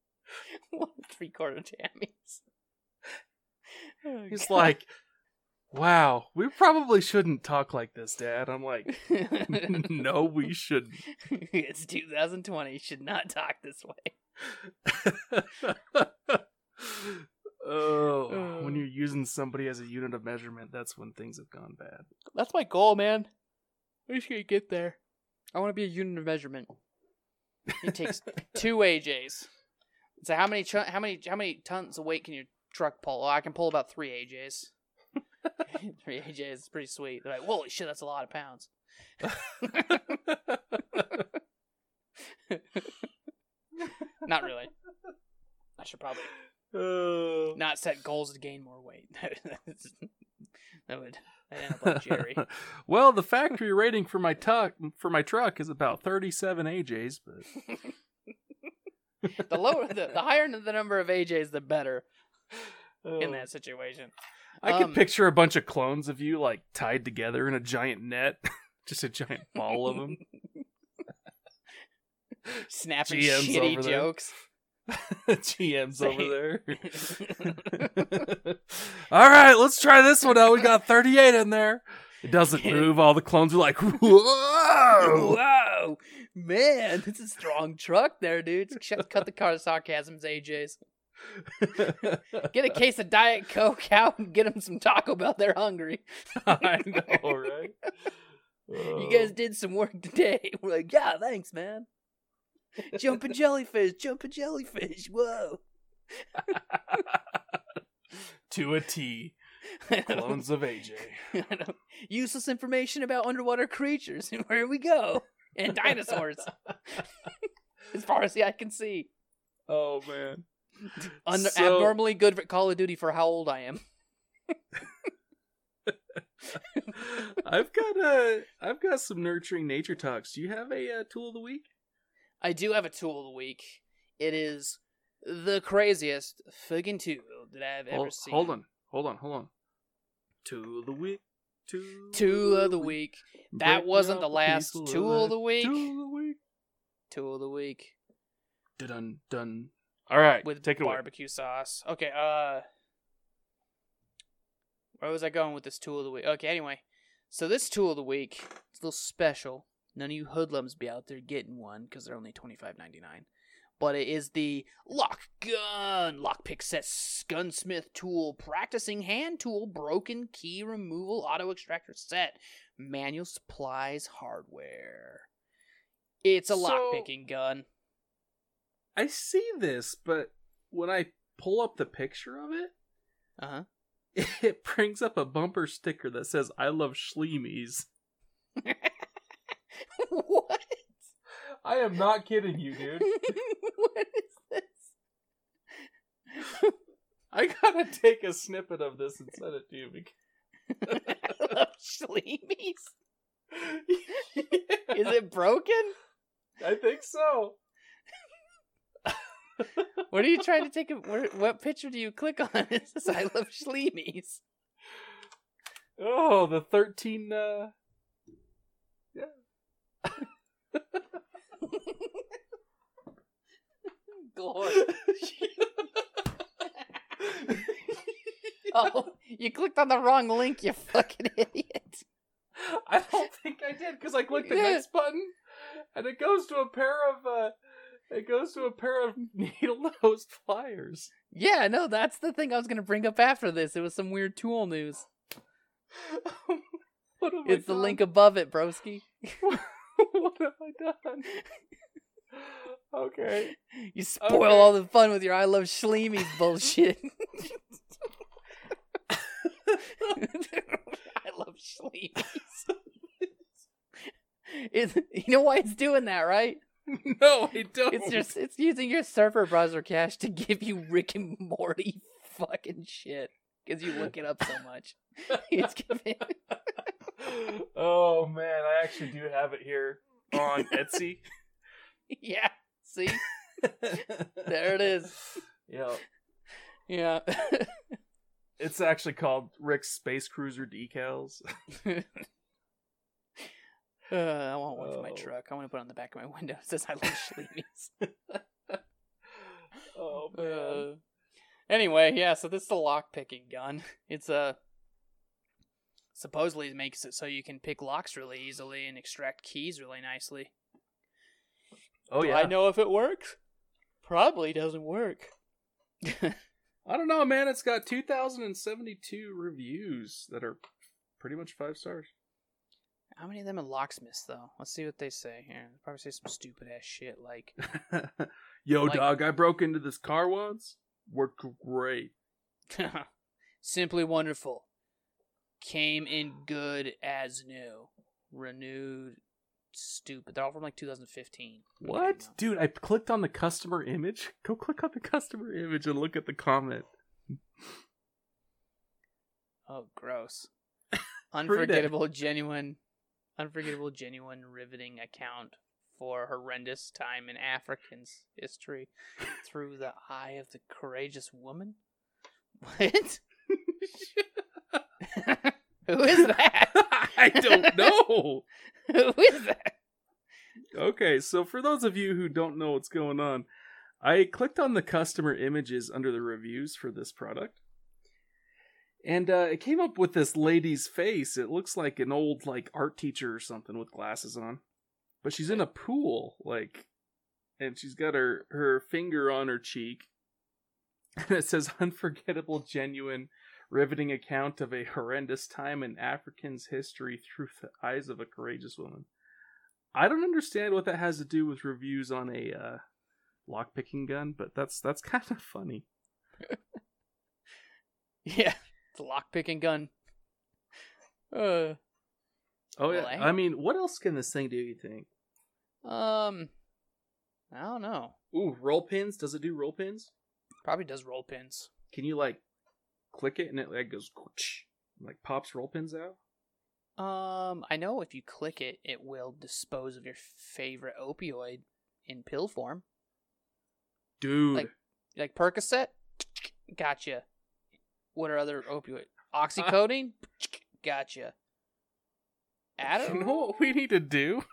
one three quarter jammies. Oh, He's God. like, wow, we probably shouldn't talk like this, Dad. I'm like, no, we shouldn't. it's 2020. You should not talk this way. oh, when Uh. you're using somebody as a unit of measurement, that's when things have gone bad. That's my goal, man. I just gotta get there. I want to be a unit of measurement. It takes two AJs. So how many ch- how many how many tons of weight can your truck pull? Oh, I can pull about three AJs. three AJs is pretty sweet. They're like, holy shit, that's a lot of pounds. Not really. I should probably oh. not set goals to gain more weight. that would I'd end up like Jerry. well, the factory rating for my tuck for my truck is about 37 AJs, but the lower, the, the higher the number of AJs, the better in Oh. that situation. I could um, picture a bunch of clones of you like tied together in a giant net, just a giant ball of them. Snapping GM's shitty there. GM's over there. All right, let's try this one out. We got 38 in there. It doesn't move. All the clones are like, whoa. Whoa, man, it's a strong truck there, dude. Cut the car sarcasms, AJ's. Get a case of Diet Coke out and get them some Taco Bell. They're hungry. I know, right? You guys oh. did some work today. We're like, yeah, thanks, man. Jumping jellyfish, jumping jellyfish. Whoa. to a T. Clones of AJ. Useless information about underwater creatures. Where we go? And dinosaurs. as far as the eye can see. Oh man. Under- So- abnormally good for Call of Duty for how old I am. I've got a I've got some nurturing nature talks. Do you have a uh, tool of the week? I do have a tool of the week. It is the craziest friggin' tool that I've ever Hold, seen. hold on, hold on, hold on. Tool of the week. Tool, Tool of the week. That Break wasn't the last tool of the that week. Tool of the week. Tool of the week Dun dun. All right, with take barbecue sauce. Okay, uh where was I going with this tool of the week? Okay, anyway. So this tool of the week, it's a little special. None of you hoodlums be out there getting one because they're only twenty five ninety nine. But it is the lock gun lockpick set gunsmith tool practicing hand tool broken key removal auto extractor set manual supplies hardware. It's a So- lockpicking gun. I see this, but when I pull up the picture of it, Uh huh. it brings up a bumper sticker that says "I love Schleemies." what? I am not kidding you, dude. what is this? I gotta take a snippet of this and send it to you. Because... I love Schleemies. Is it broken? I think so. What are you trying to take? A, where, what picture do you click on? It says I love Schleemies. Oh, the thirteen. uh Glory. Oh, you clicked on the wrong link, you fucking idiot. I don't think I did because I clicked the next button, and it goes to a pair of. uh It goes to a pair of needle nosed pliers. Yeah, no, that's the thing I was gonna bring up after this. It was some weird tool news. It's the link above it, broski. what have I done? okay. You spoil Okay. all the fun with your I love Schleemies bullshit. I love Schleemies. It's, you know why it's doing that, right? No, I don't. It's just it's using your server browser cache to give you Rick and Morty fucking shit because you look it up so much. It's giving. Oh man, I actually do have it here on Etsy. yeah. See, there it is. Yeah, Yeah. it's actually called Rick's Space Cruiser decals. Uh, I want one for my Oh. truck. I want to put it on the back of my window. It says I love Schleemies. oh Uh, anyway, yeah, so this is the lock picking gun. It's a supposedly it makes it so you can pick locks really easily and extract keys really nicely. oh Do yeah. I know if it works? Probably doesn't work. I don't know, man. It's got 2,072 reviews that are pretty much five stars. How many of them are locksmiths though? Let's see what they say here. They'll probably say some stupid ass shit like Yo, Like- dog, I broke into this car once. Worked great. Simply wonderful. Came in good as new. Renewed stupid. They're all from like 2015. What? Dude, I clicked on the customer image. Go click on the customer image and look at the comment. Oh, gross. Unforgettable, genuine, unforgettable, genuine, riveting account for horrendous time in Africans history through the eye of the courageous woman. What? Who is that? I don't know. Who is that? Okay, so for those of you who don't know what's going on, I clicked on the customer images under the reviews for this product. and uh, it came up with this lady's face. It looks like an old like art teacher or something with glasses on, but she's in a pool, like, and she's got her her finger on her cheek, and it says "unforgettable, genuine." Riveting account of a horrendous time in African's history through the eyes of a courageous woman. I don't understand what that has to do with reviews on a uh, lockpicking gun, but that's that's kind of funny. Yeah, it's a lockpicking gun. Uh, Oh yeah, Well, I mean, what else can this thing do? You think? um, I don't know. Ooh, roll pins. Does it do roll pins? Probably does roll pins. Can you like click it and it like goes like pops roll pins out? Um, I know if you click it, it will dispose of your favorite opioid in pill form, Dude, Like- like Percocet. Gotcha. What are other opioid? Oxycodone. Gotcha. Adam, you know what we need to do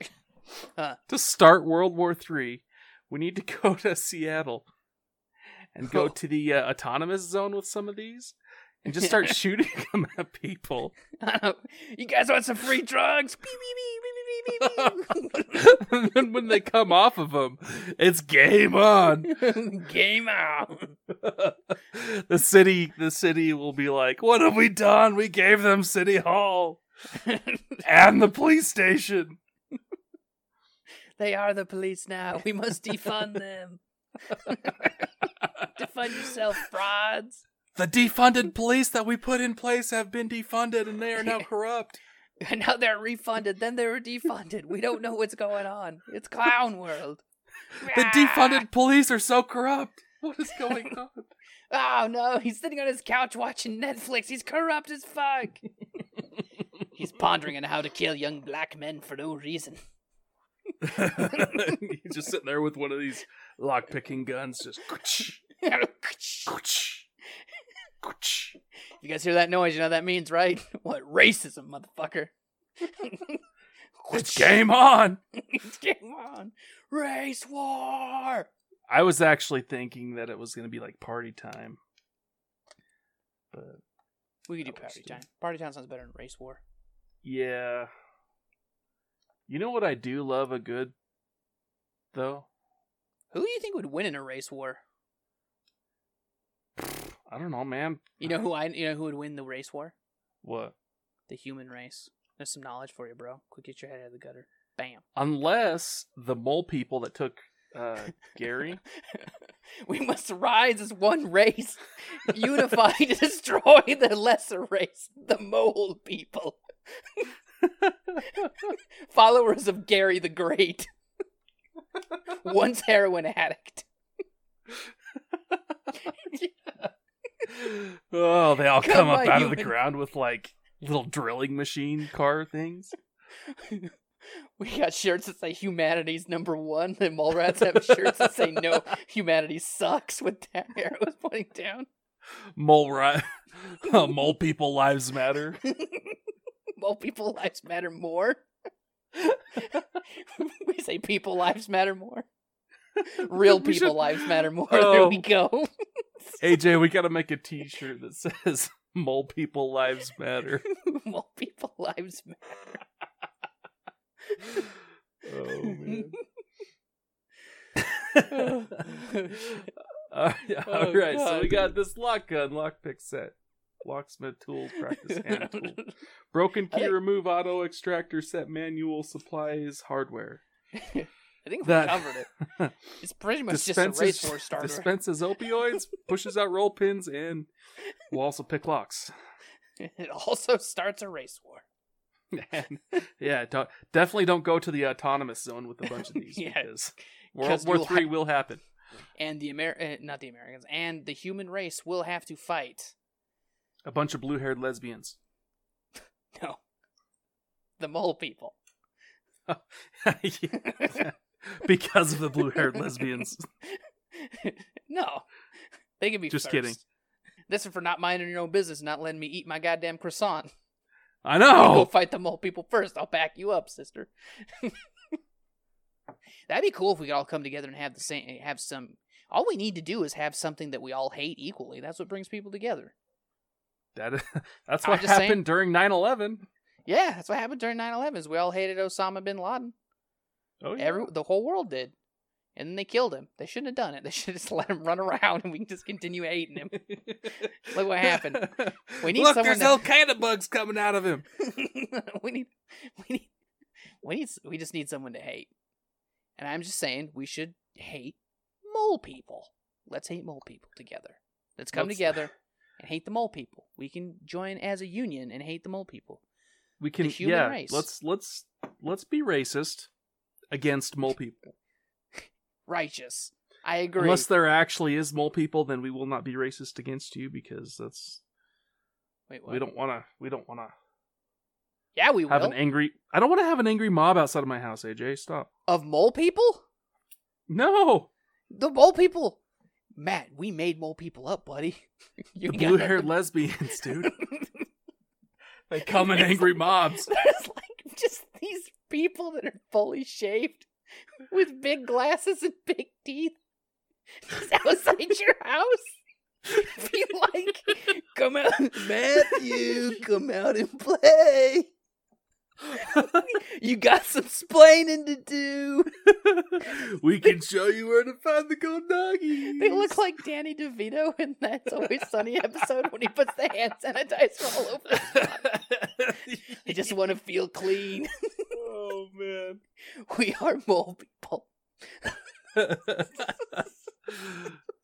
Huh. to start World War Three? We need to go to Seattle and go Oh. to the uh, autonomous zone with some of these, and just start shooting them at people. you guys want some free drugs? Beep, beep, beep, beep, beep, beep, beep. and then when they come off of them, it's game on. Game on. the city, the city will be like, "What have we done? We gave them city hall and the police station." they are the police now. We must defund them. Defund yourself, frauds. The defunded police that we put in place have been defunded, and they are now corrupt. And now they're refunded. Then they were defunded. We don't know what's going on. It's clown world. The defunded police are so corrupt. What is going on? Oh no, he's sitting on his couch watching Netflix. He's corrupt as fuck. he's pondering on how to kill young black men for no reason. He's just sitting there with one of these lock-picking guns, just. You guys hear that noise? You know what that means, right? What racism, motherfucker? It's game on. It's game on. Race war. I was actually thinking that it was going to be like party time, but We could do party time. Party time sounds better than race war. yeah. You know what I do love a good though? Who do you think would win in a race war? I don't know, man. You know who I you know who would win the race war? What? The human race. There's some knowledge for you, bro. Quick, get your head out of the gutter. Bam. Unless the mole people that took uh Gary. we must rise as one race, unified to destroy the lesser race, the mole people, followers of Gary the Great, once heroin addict. oh, they all come, Come up out of the ground with like little drilling machine car things. We got shirts that say humanity's number one. The mole rats have shirts that say no, humanity sucks with down arrows pointing down. Mole uh, mole people lives matter. Mole people lives matter more. we say people lives matter more. Real people should- lives matter more. There Oh. we go. AJ, we got to make a T-shirt that says "Mole people lives matter." Mole people lives matter. Oh man. Uh, yeah, Oh, all right, so we got this lock gun, lockpick set, locksmith tools, practice hand tool, broken key think- remove, auto extractor set, manual supplies, hardware. I think we That- covered it. It's pretty much just a race war starter. dispenses opioids, pushes out roll pins, and will also pick locks. It also starts a race war. And, yeah, don't, definitely don't go to the autonomous zone with a bunch of these Yeah, because World 'cause War Three ha- will happen. And the Amer uh, not the Americans, and the human race will have to fight. A bunch of blue-haired lesbians. No. The mole people. Because of the blue-haired lesbians. no. They can be Just first. kidding. This is for not minding your own business, not letting me eat my goddamn croissant. I You go know. fight the mole people first. I'll back you up, sister. That'd be cool if we could all come together and have the same, have some. All we need to do is have something that we all hate equally. That's what brings people together. That that's what just saying- happened during 9/11. Yeah, that's what happened during 9/11. Is we all hated Osama bin Laden. Oh yeah. Every the whole world did, and then they killed him. They shouldn't have done it. They should have just let him run around, and we can just continue hating him. Look what happened. We need Look, someone there's to- all kind of bugs coming out of him. we need, we need, we need, we just need someone to hate. And I'm just saying we should hate mole people. Let's hate mole people together. Let's come Let's- together and hate the mole people. We can join as a union and hate the mole people. We can human yeah. race. Let's let's let's be racist against mole people. Righteous. I agree. Unless there actually is mole people, then we will not be racist against you because that's Wait, what? we don't want to we don't want to Yeah, we have will. an angry. I don't want to have an angry mob outside of my house. AJ, stop. of mole people? No, The mole people. Matt, we made mole people up, buddy. You blue haired lesbians, dude. They come in angry mobs. There's like just these people that are fully shaved with big glasses and big teeth just outside your house. Be like, come out, Matthew, come out and play. You got some splaining to do. we can show you where to find the gold doggies. They look like Danny DeVito in That's Always Sunny episode when he puts the hand sanitizer all over. his. I just want to feel clean. oh man. We are mole people.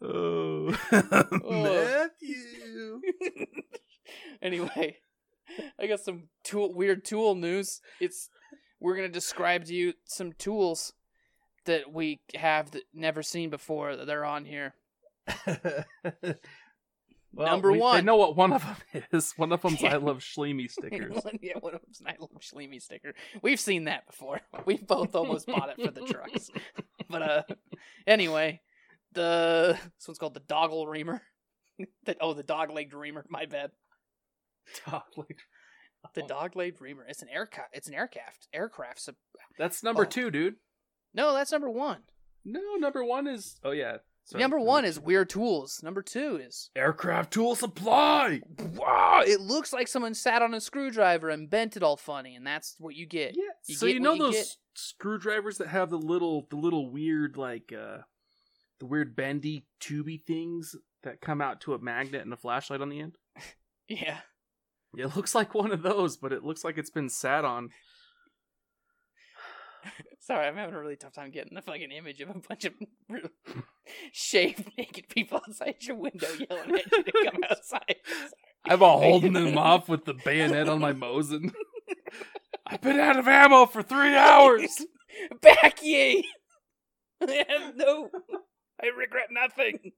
Oh. oh, Matthew. anyway, I got some tool weird tool news. It's we're gonna describe to you some tools that we have that never seen before that they're on here. Well, Number we- one. know what one of them is. One of them's I love Schleemy stickers. yeah, one of them's I love Schleemy sticker. We've seen that before. We both almost bought it for the trucks. But uh, anyway, the this one's called the Doggle Reamer. the, oh, the Dog Legged Reamer. My bad. The Oh. Dog Legged Reamer. It's an aircraft. It's an aircraft. Aircraft. That's number Oh. two, dude. no, that's number one. No, number one is. Oh yeah. Sorry, number one is weird tools. Number two is aircraft tool supply. wow. It looks like someone sat on a screwdriver and bent it all funny, and that's what you get. Yeah. You so get you know you those get. screwdrivers that have the little, the little weird like, uh the weird bendy tubey things that come out to a magnet and a flashlight on the end. Yeah. It looks like one of those, but it looks like it's been sat on. Sorry, I'm having a really tough time getting the fucking image of a bunch of shaved naked people outside your window yelling at you to come outside. I'm all holding them off with the bayonet on my Mosin. I've been out of ammo for three hours. Back ye! I have no. I regret nothing.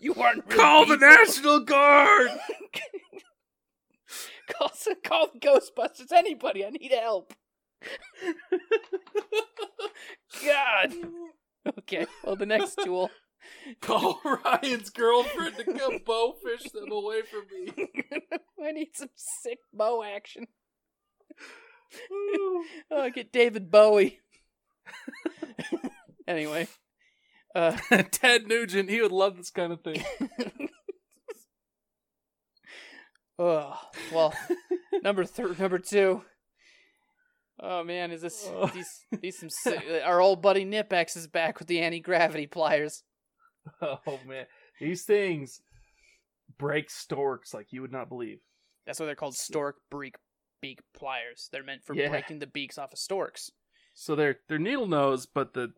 you aren't real Call the. National Guard. Call, call the Ghostbusters. Anybody, I need help. God. Okay. Well, the next tool. Call Ryan's girlfriend to come bowfish them away from me. I need some sick bow action. Oh, get David Bowie. anyway, uh, Ted Nugent, he would love this kind of thing. Oh well, number three, number two. Oh man, is this Oh. these these some our old buddy Knipex is back with the anti gravity pliers. Oh man, these things break storks like you would not believe. That's why they're called stork beak beak pliers. They're meant for Yeah. breaking the beaks off of storks. So they're they're needle nose, but the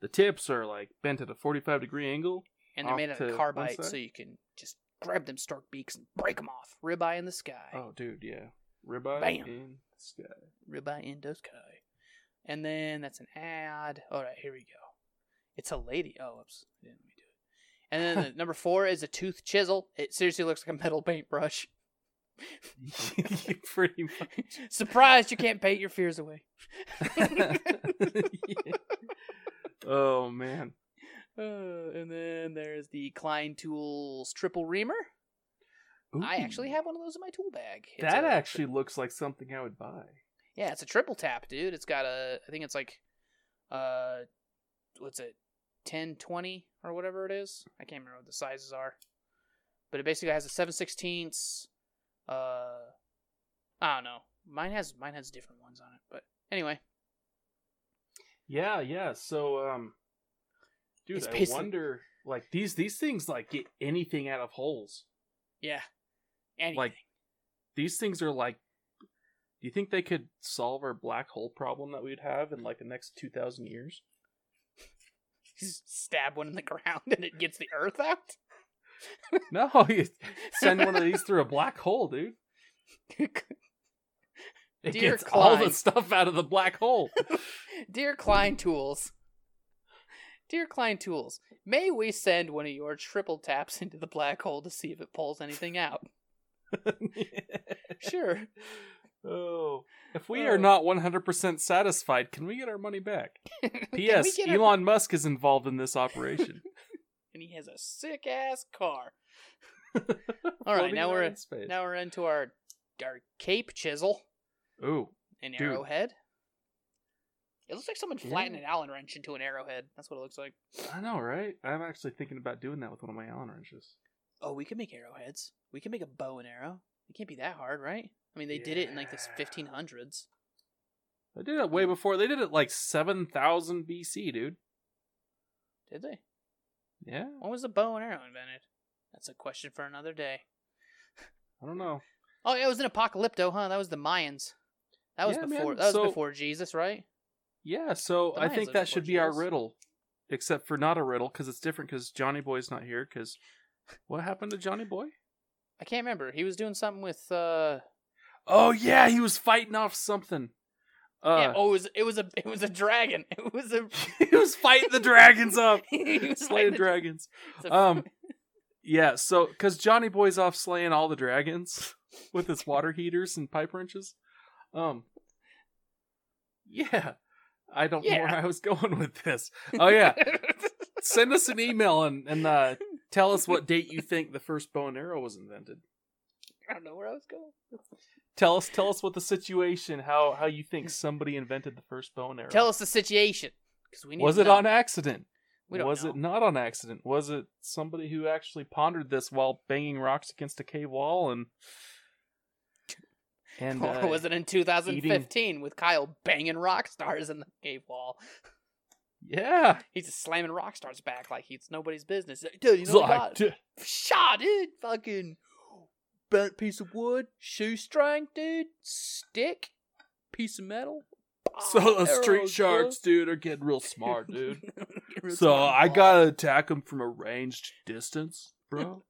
the tips are like bent at a forty five degree angle. And they're made out of carbide, so you can just grab them stork beaks and break them off. Ribeye in the sky. Oh, dude, yeah, ribeye Bam. in the sky. Ribeye in the sky. And then that's an ad. All right, here we go. It's a lady. Oh, oops. Didn't we do it? And then the number four is a tooth chisel. It seriously looks like a metal paintbrush. Pretty much. Surprised you can't paint your fears away. Yeah. Oh man. Uh, and then there's the Klein Tools triple reamer. I actually have one of those in my tool bag. It's that a- actually looks like something I would buy. Yeah, it's a triple tap, dude. It's got a I think it's like uh what's it? 10 20 or whatever it is. I can't remember what the sizes are. but it basically has a seven sixteenths. Uh, I don't know. Mine has mine has different ones on it, but anyway, Yeah, yeah. So, um, dude, It's I basically- wonder, like these these things like get anything out of holes. yeah. Anything. Like these things are like. Do you think they could solve our black hole problem that we'd have in like the next two thousand years? Just stab one in the ground and it gets the earth out. No, you send one of these through a black hole, dude. It Dear gets all the stuff out of the black hole. Dear Klein Tools. Dear Klein Tools, may we send one of your triple taps into the black hole to see if it pulls anything out? Sure. Oh, if we Oh. are not one hundred percent satisfied, can we get our money back? P.S. Elon Musk is involved in this operation. and he has a sick ass car. All right, now we're in now we're into our our cape chisel Ooh, and Dude. arrowhead. It looks like someone flattened Yeah. an Allen wrench into an arrowhead. That's what it looks like. I know, right? I'm actually thinking about doing that with one of my Allen wrenches. Oh, we can make arrowheads. We can make a bow and arrow. It can't be that hard, right? I mean, they did it in like the 1500s. I did it way before. They did it like seven thousand BC, dude. Did they? Yeah, When was the bow and arrow invented? That's a question for another day. I don't know. Oh, yeah, it was an apocalypto, huh? That was the Mayans. That was Yeah, before. man, That was so- before Jesus, right? Yeah, so The I think that should be our riddle, except for not a riddle because it's different because Johnny Boy's not here. Because what happened to Johnny Boy? I can't remember. He was doing something with. uh Oh yeah, he was fighting off something. Uh, Yeah. Oh, it was it was a it was a dragon. It was a. he was fighting the dragons up, he was slaying the- dragons. Um, yeah. So because Johnny Boy's off slaying all the dragons with his water heaters and pipe wrenches. Um. Yeah, I don't know where I was going with this. Oh yeah, send us an email and and uh, tell us what date you think the first bow and arrow was invented. I don't know where I was going. Tell us, tell us what the situation, how how you think somebody invented the first bow and arrow. Tell us the situation because we need. was it know. on accident? We don't was know. it not on accident? Was it somebody who actually pondered this while banging rocks against a cave wall and and or uh, was it in 2015 with Kyle banging rock stars in the cave wall? yeah? He's just slamming rock stars back like it's nobody's business. Dude, you know like, what? Shot, dude. Fucking bent piece of wood, shoestring, dude, stick, piece of metal. so the street sharks, dude, are getting real smart, dude. real so smart, I gotta attack them from a ranged distance, bro.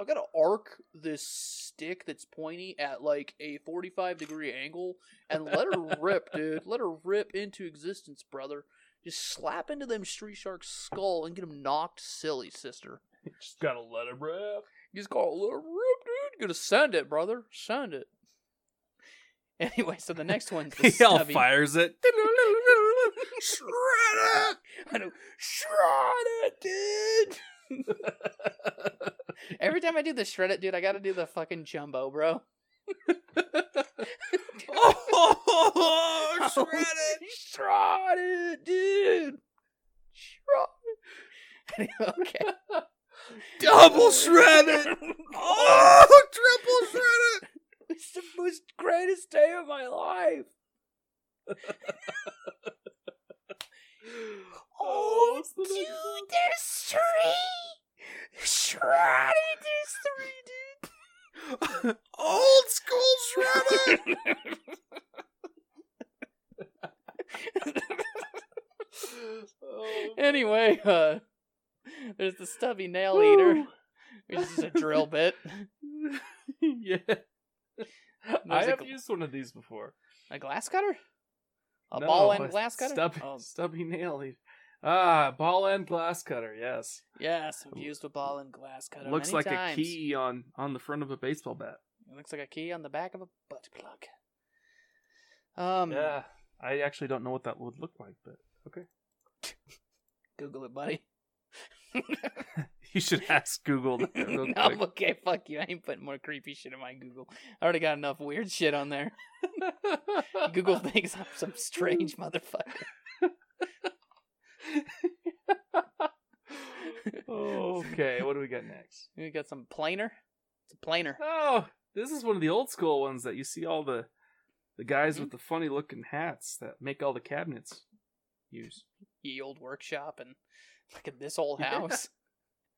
I gotta arc this stick that's pointy at like a 45 degree angle and let her rip, dude. Let her rip into existence, brother. Just slap into them street shark's skull and get him knocked silly, sister. Just gotta let it rip. You just gotta let her rip, dude. Gotta send it, brother. Send it. Anyway, so the next one's the He all fires it. Shred it. I know. Shred it, dude. Every time I do the shred it, dude, I gotta do the fucking jumbo, bro. Oh, shred it. Shred it, dude. Shred okay. Double shred it. Oh, triple shred it. It's the most greatest day of my life. Oh, dude, there's three. Shred it, there's three, dude. Old school shred it. Oh, anyway, uh, there's the stubby nail eater, which is a drill bit. yeah. I have gl- used one of these before. A glass cutter? A No, ball end glass cutter? Stubby, Oh, stubby nail. lead. Ah, ball end glass cutter. Yes, yes, I've used a ball end glass cutter. looks many like times. a key on on the front of a baseball bat. It looks like a key on the back of a butt plug. Um, Yeah, I actually don't know what that would look like, but okay. Google it, buddy. You should ask Google that no, okay, fuck you. I ain't putting more creepy shit in my Google. I already got enough weird shit on there. Google thinks I'm some strange motherfucker. Okay, what do we got next? We got some planer. It's a planer. Oh, this is one of the old school ones that you see all the the guys Mhm. with the funny looking hats that make all the cabinets use. Ye old workshop and look at this old Yeah. house.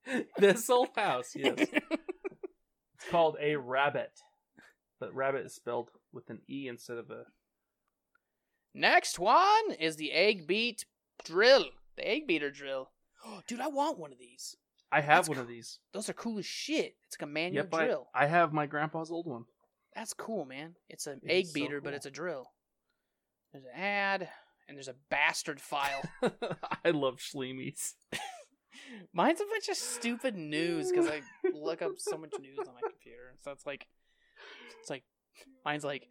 this old house, yes. It's called a rabbet. But rabbit is spelled with an E instead of a Next one is the egg beat drill. The egg beater drill. Dude, I want one of these. I have That's one cool. of these. Those are cool as shit. It's like a manual Yep, drill. I have my grandpa's old one. That's cool, man. It's an It egg is so beater, but it's a drill. There's an ad, and there's a bastard file. I love Schleemies. Mine's a bunch of stupid news because I look up so much news on my computer. So it's like, it's like, mine's like,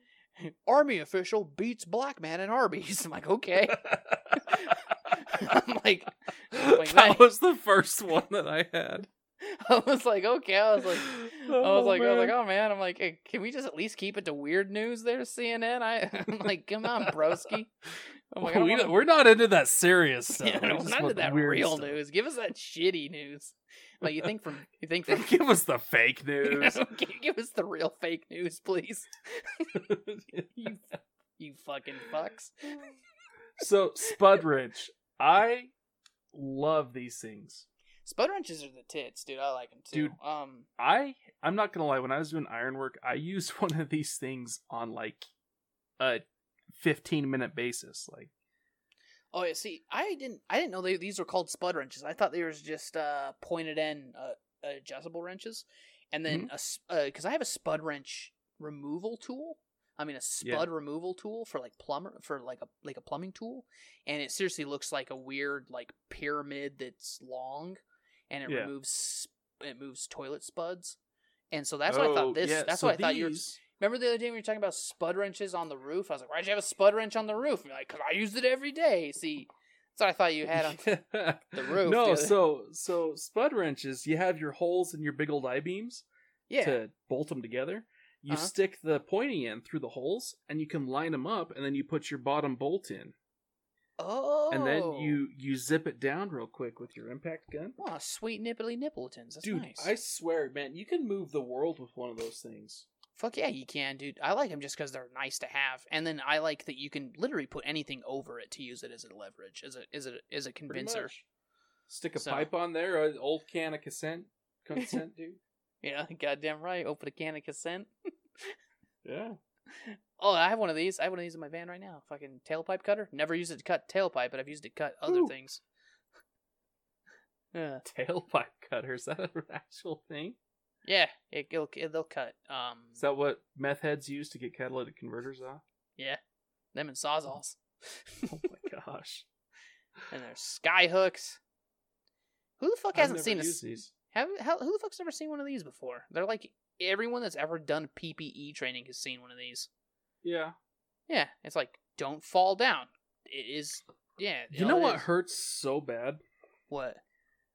Army official beats black man in Arby's. I'm like, okay. I'm like, like, that that- was the first one that I had. I was like, okay. I was like, I was Oh, like, I was like, oh man. I'm like, hey, can we just at least keep it to weird news there, CNN? I, I'm like, come on, broski. I'm like, don't we, wanna- we're not into that serious stuff. Yeah, no, none want of that real stuff. news. Give us that shitty news. Like you think from you think from Give us the fake news. Give us the real fake news, please? you you fucking fucks. so spud wrench, I love these things. Spud wrenches are the tits, dude. I like them too. Dude. Um, I I'm not gonna lie. When I was doing ironwork, I used one of these things on like a 15 minute basis. Like oh yeah. See, I didn't I didn't know they, these were called spud wrenches. I thought they were just uh pointed end uh, adjustable wrenches, and then Mm-hmm. a because I have a spud wrench removal tool. I mean a Yeah. spud removal tool for like plumber for like a like a plumbing tool, and it seriously looks like a weird like pyramid that's long, and it Yeah. removes it moves toilet spuds, and so that's what I Oh, thought this. yeah, that's so what I thought you were. Remember the other day when we were talking about spud wrenches on the roof? I was like, why'd you have a spud wrench on the roof? And you're like, because I used it every day. See, that's what I thought you had on. the roof No, other- so so spud wrenches. You have your holes in your big old I beams Yeah. to bolt them together. You Uh-huh. stick the pointy end through the holes, and you can line them up, and then you put your bottom bolt in, Oh. and then you you zip it down real quick with your impact gun. Oh, sweet nipply nippletons. That's Dude, nice. I swear, man, you can move the world with one of those things. Fuck yeah, you can, dude. I like them just because they're nice to have, and then I like that you can literally put anything over it to use it as a leverage, as a as a as a convincer. Stick a So- pipe on there, an old can of consent, consent, dude. Yeah, goddamn right. Open a can of consent. Yeah. Oh, I have one of these. I have one of these in my van right now. Fucking tailpipe cutter. Never used it to cut tailpipe, but I've used it to cut other Ooh. things. yeah, Tailpipe cutter is that an actual thing? yeah. It, it'll it'll cut. Um, Is that what meth heads use to get catalytic converters off? yeah, them and sawzalls, Oh my gosh. and there's sky hooks. Who the fuck I've hasn't never seen a these. have how, who the fuck's ever seen one of these before? They're like everyone that's ever done PPE training has seen one of these. Yeah. Yeah, it's like don't fall down. It is. Yeah. You know what is- hurts so bad? What?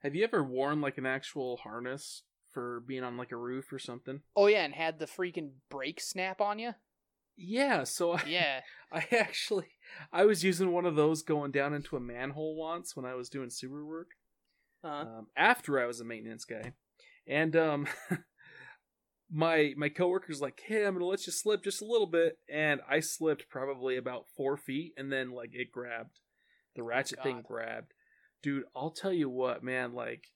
Have you ever worn like an actual harness for being on like a roof or something? Oh yeah, and had the freaking brake snap on you. Yeah, so I, Yeah. I actually I was using one of those going down into a manhole once when I was doing sewer work. Uh, um, after I was a maintenance guy, and um, my my coworker's like, "Hey, I'm gonna let you slip just a little bit," and I slipped probably about four feet, and then like it grabbed, the oh ratchet thing grabbed. Dude, I'll tell you what, man. Like,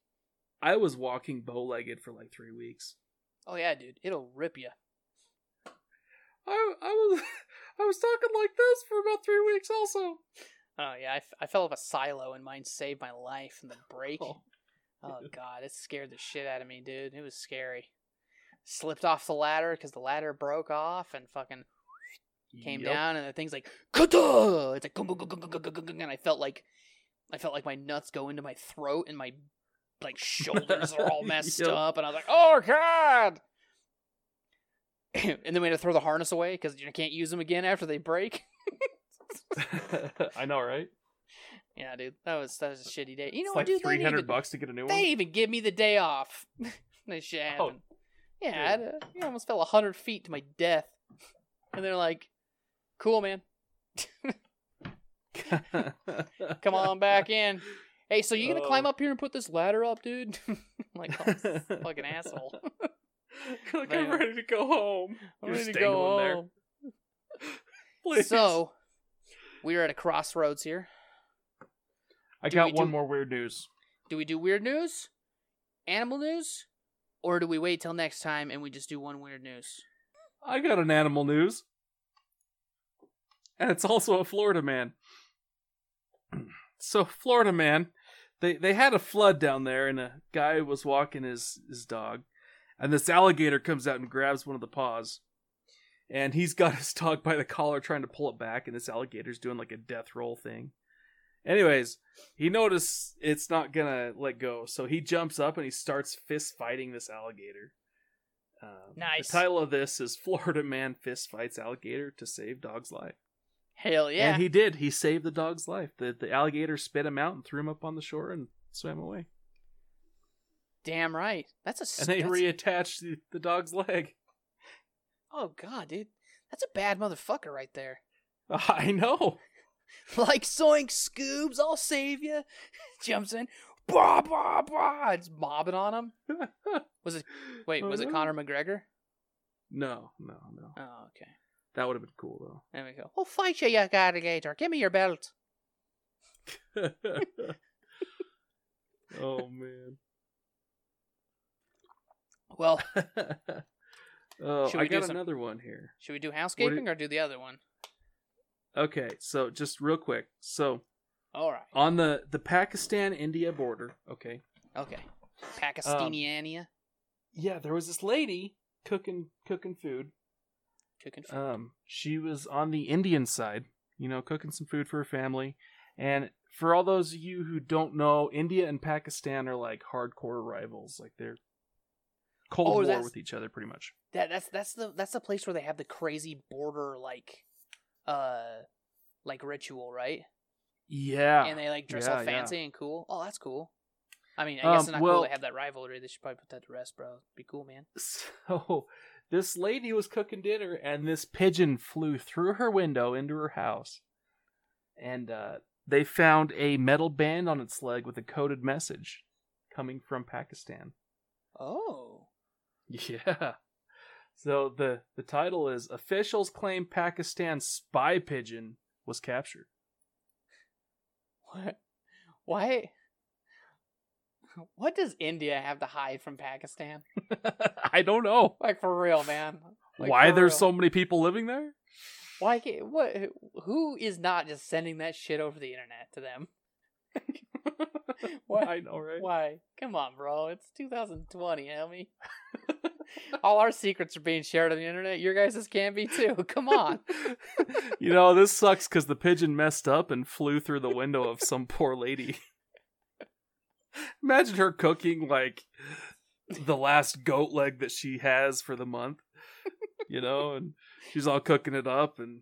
I was walking bow legged for like three weeks. oh yeah, dude. It'll rip you. I I was I was talking like this for about three weeks, also. Oh yeah, I, f- I fell off a silo and mine saved my life from the brake. Oh, Oh god, it scared the shit out of me, dude. It was scary slipped off the ladder because the ladder broke off and fucking came yep. down and the thing's like Kuta! it's like gung, gung, gung, and i felt like i felt like my nuts go into my throat and my like shoulders are all messed yep. up and i was like oh god and then we had to throw the harness away because you can't use them again after they break i know right yeah dude that was that was a shitty day you know it's what like dude 300 even, bucks to get a new one they even give me the day off this shit oh, happened. Oh yeah, I, had a, I almost fell hundred feet to my death, and they're like, "Cool, man, come on back in." Hey, so you gonna Oh. climb up here and put this ladder up, dude? like, oh, fucking asshole. like Man. I'm ready to go home. I'm You're ready to staying go there. home. Please. So, we are at a crossroads here. I do got one do- more weird news. Do we do weird news, animal news, or do we wait till next time and we just do one weird news? I got an animal news. And it's also a Florida man. So Florida man, they they had a flood down there and a guy was walking his his dog and this alligator comes out and grabs one of the paws. And he's got his dog by the collar trying to pull it back and this alligator's doing like a death roll thing. Anyways, he noticed it's not gonna let go, so he jumps up and he starts fist fighting this alligator. Um, Nice. The title of this is Florida Man Fist Fights Alligator to Save Dog's Life. Hell yeah! And he did. He saved the dog's life. The, the alligator spit him out and threw him up on the shore and swam away. Damn right. That's a. And they that's- reattached the, the dog's leg. Oh god, dude, that's a bad motherfucker right there. I know. Like Zoink Scoobs, I'll save you. Jumps in, blah blah blah. It's mobbing on him. Was it? Wait, was it oh, Conor McGregor? No, no, no. Oh, okay. That would have been cool though. There we go. I'll fight you, you alligator. Give me your belt. oh man. Well, oh, Should I we do got some- another one here. should we do housekeeping or do the other one? Okay, so just real quick. So All right. on the the Pakistan India border, okay. Okay. Pakistaniania. Yeah, there was this lady cooking cooking food. Cooking food. Um, she was on the Indian side, you know, cooking some food for her family. And for all those of you who don't know, India and Pakistan are like hardcore rivals. Like they're cold Oh, war with each other, pretty much. That that's that's the that's the place where they have the crazy border like uh like ritual, right? Yeah. and they like dress Yeah, all yeah. fancy and cool. Oh, that's cool. I mean, I guess Um, it's not well- cool to have that rivalry. They should probably put that to rest, bro. Be cool, man. So this lady was cooking dinner, and this pigeon flew through her window into her house, and uh, they found a metal band on its leg with a coded message coming from Pakistan. Oh, Yeah. So the the title is officials claim Pakistan spy pigeon was captured. what? Why? What does India have to hide from Pakistan? I don't know Like for real, man. Like, why there's real. so many people living there. Why? What? Who is not just sending that shit over the internet to them? What? I know, right? Why? Come on, bro. It's 2020, Helmy. All our secrets are being shared on the internet. Your guys' can be too. Come on. you know, this sucks because the pigeon messed up and flew through the window of some poor lady. Imagine her cooking like the last goat leg that she has for the month, you know, and she's all cooking it up, and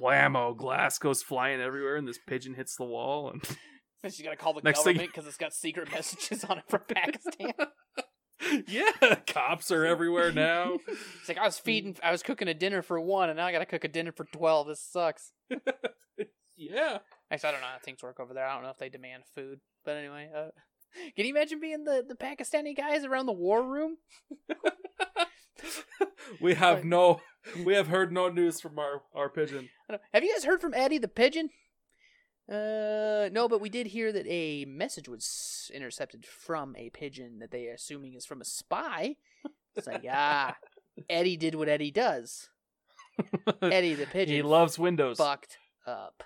blammo, glass goes flying everywhere, and this pigeon hits the wall, and she's gonna call the Next government because it's got secret messages on it from Pakistan. Yeah, cops are everywhere now. It's like I was feeding, I was cooking a dinner for one, and now I gotta cook a dinner for twelve. This sucks. yeah, Actually, I don't know how things work over there. I don't know if they demand food, but anyway, uh, can you imagine being the the Pakistani guys around the war room? we have no, we have heard no news from our our pigeon. Have you guys heard from Eddie the pigeon? Uh, no, but we did hear that a message was intercepted from a pigeon that they are assuming is from a spy. It's like, ah, Eddie did what Eddie does. Eddie the pigeon he loves Windows. fucked up.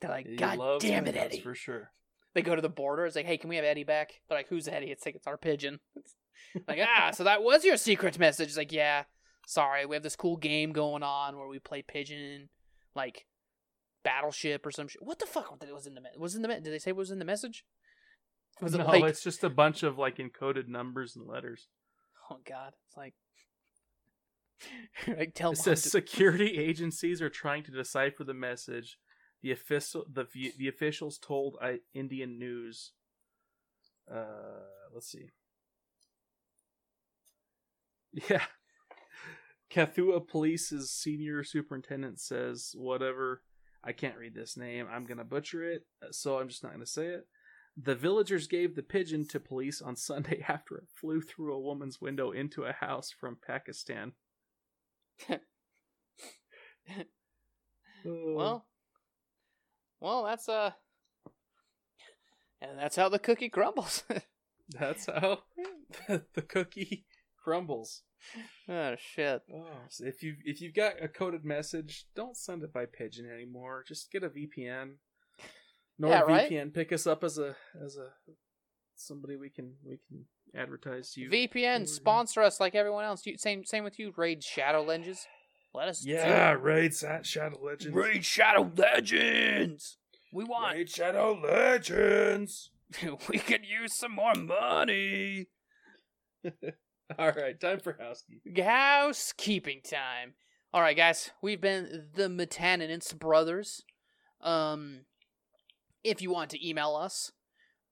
They're like, He God damn it, Eddie. for sure. They go to the border. It's like, hey, can we have Eddie back? They're like, who's Eddie? It's like, it's our pigeon. It's like, ah, so that was your secret message. It's like, yeah, sorry, we have this cool game going on where we play pigeon, like battleship or some shit. What the fuck was in the was in the did they say what was in the message? Was it no, like it's just a bunch of like encoded numbers and letters. oh god, it's like like tell It says to- security agencies are trying to decipher the message. The official, the the officials told I, Indian News. Uh, let's see. Yeah, Kathua Police's senior superintendent says whatever. I can't read this name. I'm gonna butcher it, so I'm just not gonna say it. The villagers gave the pigeon to police on Sunday after it flew through a woman's window into a house from Pakistan. Oh. Well, well, that's uh, and that's how the cookie crumbles. that's how the cookie crumbles. oh shit! Oh, so if you if you've got a coded message, don't send it by pigeon anymore. Just get a VPN. Yeah, right? Pick us up as a as a somebody we can we can advertise to you. VPN sponsor us like everyone else. You, same same with you. Raid Shadow Legends. Let us. do yeah, it. Raid Sa- Shadow Legends. Raid Shadow Legends. We want. Raid Shadow Legends. we could use some more money. All right, time for housekeeping. Housekeeping time. All right, guys, we've been the Maintenance brothers. Um, if you want to email us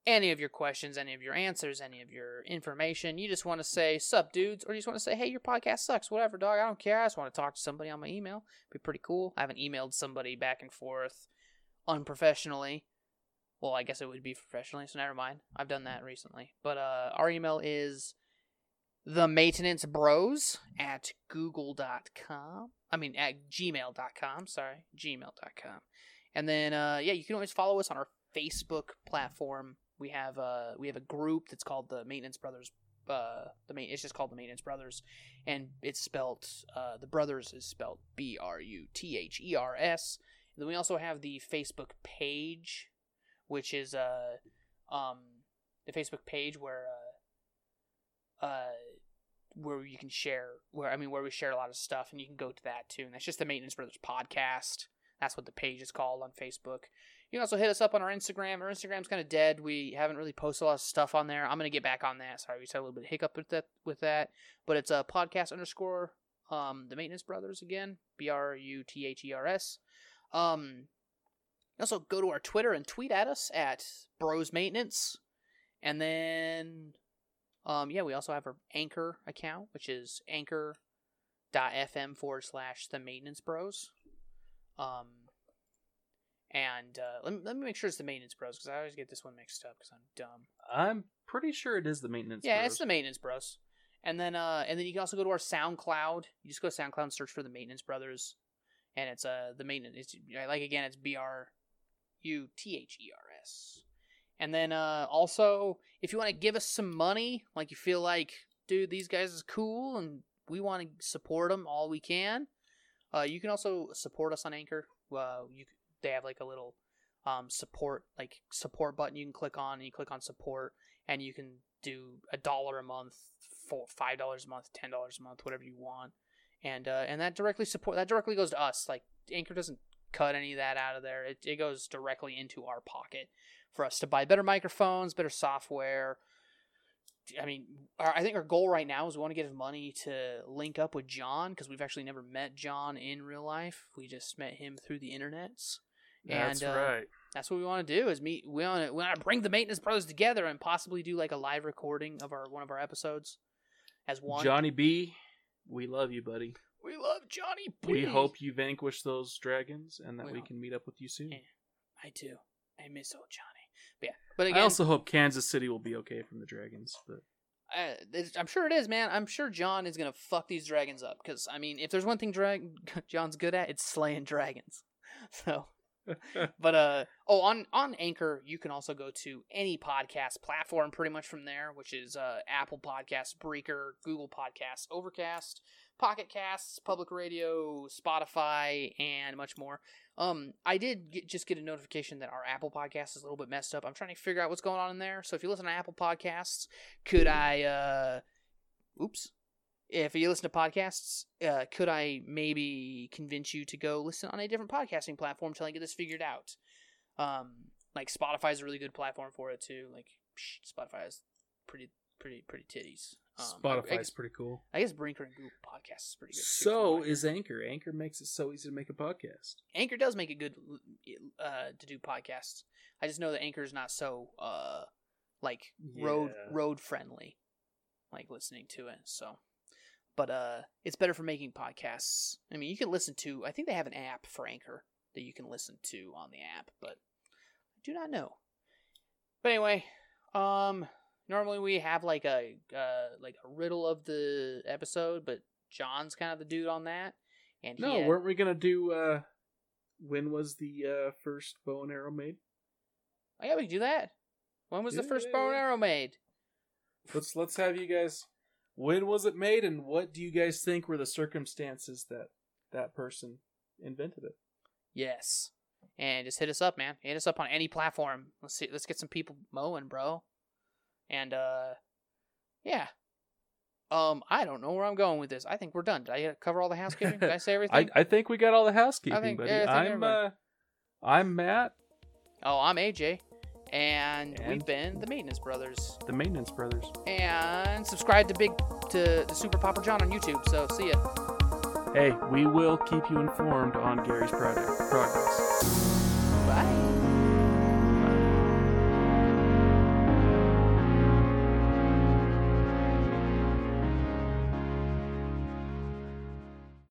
any of your questions, any of your answers, any of your information, you just want to say "sup, dudes," or you just want to say, "Hey, your podcast sucks," whatever, dog. I don't care. I just want to talk to somebody on my email. Be pretty cool. I haven't emailed somebody back and forth unprofessionally. Well, I guess it would be professionally, so never mind. I've done that recently. But uh, our email is the maintenance bros at google.com i mean at gmail.com sorry gmail.com and then uh yeah you can always follow us on our facebook platform. We have uh we have a group that's called the maintenance brothers uh the main it's just called the maintenance brothers and it's spelled uh the brothers is spelled b-r-u-t-h-e-r-s and then we also have the facebook page which is uh um the facebook page where uh uh where you can share where I mean where we share a lot of stuff and you can go to that too. And that's just the Maintenance Brothers podcast. That's what the page is called on Facebook. You can also hit us up on our Instagram. Our Instagram's kind of dead. We haven't really posted a lot of stuff on there. I'm gonna get back on that. Sorry, we just had a little bit of hiccup with that with that. But it's a podcast underscore um the Maintenance Brothers again. B R U T H E R S. Um also go to our Twitter and tweet at us at Bros Maintenance. And then um, yeah, we also have our Anchor account, which is anchor.fm forward slash the maintenance bros. Um, and uh, let, me, let me make sure it's the maintenance bros because I always get this one mixed up because I'm dumb. I'm pretty sure it is the maintenance. yeah, Bros. it's the maintenance bros. And then uh, and then you can also go to our SoundCloud. You just go to SoundCloud and search for the Maintenance Brothers, and it's uh the maintenance. It's like again, it's B R U T H E R S. And then uh, also, if you want to give us some money, like you feel like, dude, these guys is cool, and we want to support them all we can, uh, you can also support us on Anchor. Uh, you they have like a little um, support like support button you can click on, and you click on support, and you can do a dollar a month, four, five dollars a month, ten dollars a month, whatever you want, and uh, and that directly support that directly goes to us. Like Anchor doesn't cut any of that out of there. It it goes directly into our pocket for us to buy better microphones, better software. I mean, our, I think our goal right now is we want to get money to link up with John because we've actually never met John in real life. We just met him through the internets. That's and, uh, right. That's what we want to do is meet. We want to we want to bring the maintenance brothers together and possibly do like a live recording of our one of our episodes as one. Johnny B. We love you, buddy. we love Johnny. B. We hope you vanquish those dragons and that We we, can meet up with you soon. Yeah. I do. I miss old Johnny. But yeah, but I also hope Kansas City will be okay from the dragons. But Uh, I'm sure it is, man. I'm sure John is gonna fuck these dragons up. Because I mean, if there's one thing drag John's good at, it's slaying dragons. So, but uh, oh, on on Anchor, you can also go to any podcast platform pretty much from there, which is uh, Apple Podcasts, Breaker, Google Podcasts, Overcast, Pocket Casts, Public Radio, Spotify, and much more. Um, I did get, just get a notification that our Apple Podcast is a little bit messed up. I'm trying to figure out what's going on in there. So if you listen to Apple Podcasts, could I uh oops if you listen to podcasts uh could i maybe convince you to go listen on a different podcasting platform until i get this figured out um like spotify's a really good platform for it too like psh, spotify is pretty pretty pretty titties um, I- I, Spotify's pretty cool. I guess breaker and google podcasts is pretty good too, So is Anchor. Anchor makes it so easy to make a podcast. anchor does make it good uh to do podcasts i just know that anchor is not so uh like road Yeah. road friendly like listening to it so but uh it's better for making podcasts i mean you can listen to i think they have an app for anchor that you can listen to on the app but i do not know But anyway, um, normally we have like a uh like a riddle of the episode, but John's kind of the dude on that. And No, had- weren't we gonna do? uh When was the uh first bow and arrow made? oh yeah, we can do that. When was the first yeah, bow and yeah. arrow made? Let's let's have you guys. When was it made, and what do you guys think were the circumstances that that person invented it? Yes. And just hit us up, man. Hit us up on any platform. Let's see. Let's get some people mowing, bro. And uh, yeah. Um, I don't know where I'm going with this. I think we're done. Did I cover all the housekeeping? Did I say everything? I I think we got all the housekeeping, think- buddy. yeah, I think I'm uh, I'm Matt, Oh, I'm AJ, and, we've been the Maintenance Brothers. the Maintenance Brothers. And subscribe to Big to the Super Popper John on YouTube. So see ya. Hey, we will keep you informed on Gary's project progress. Bye.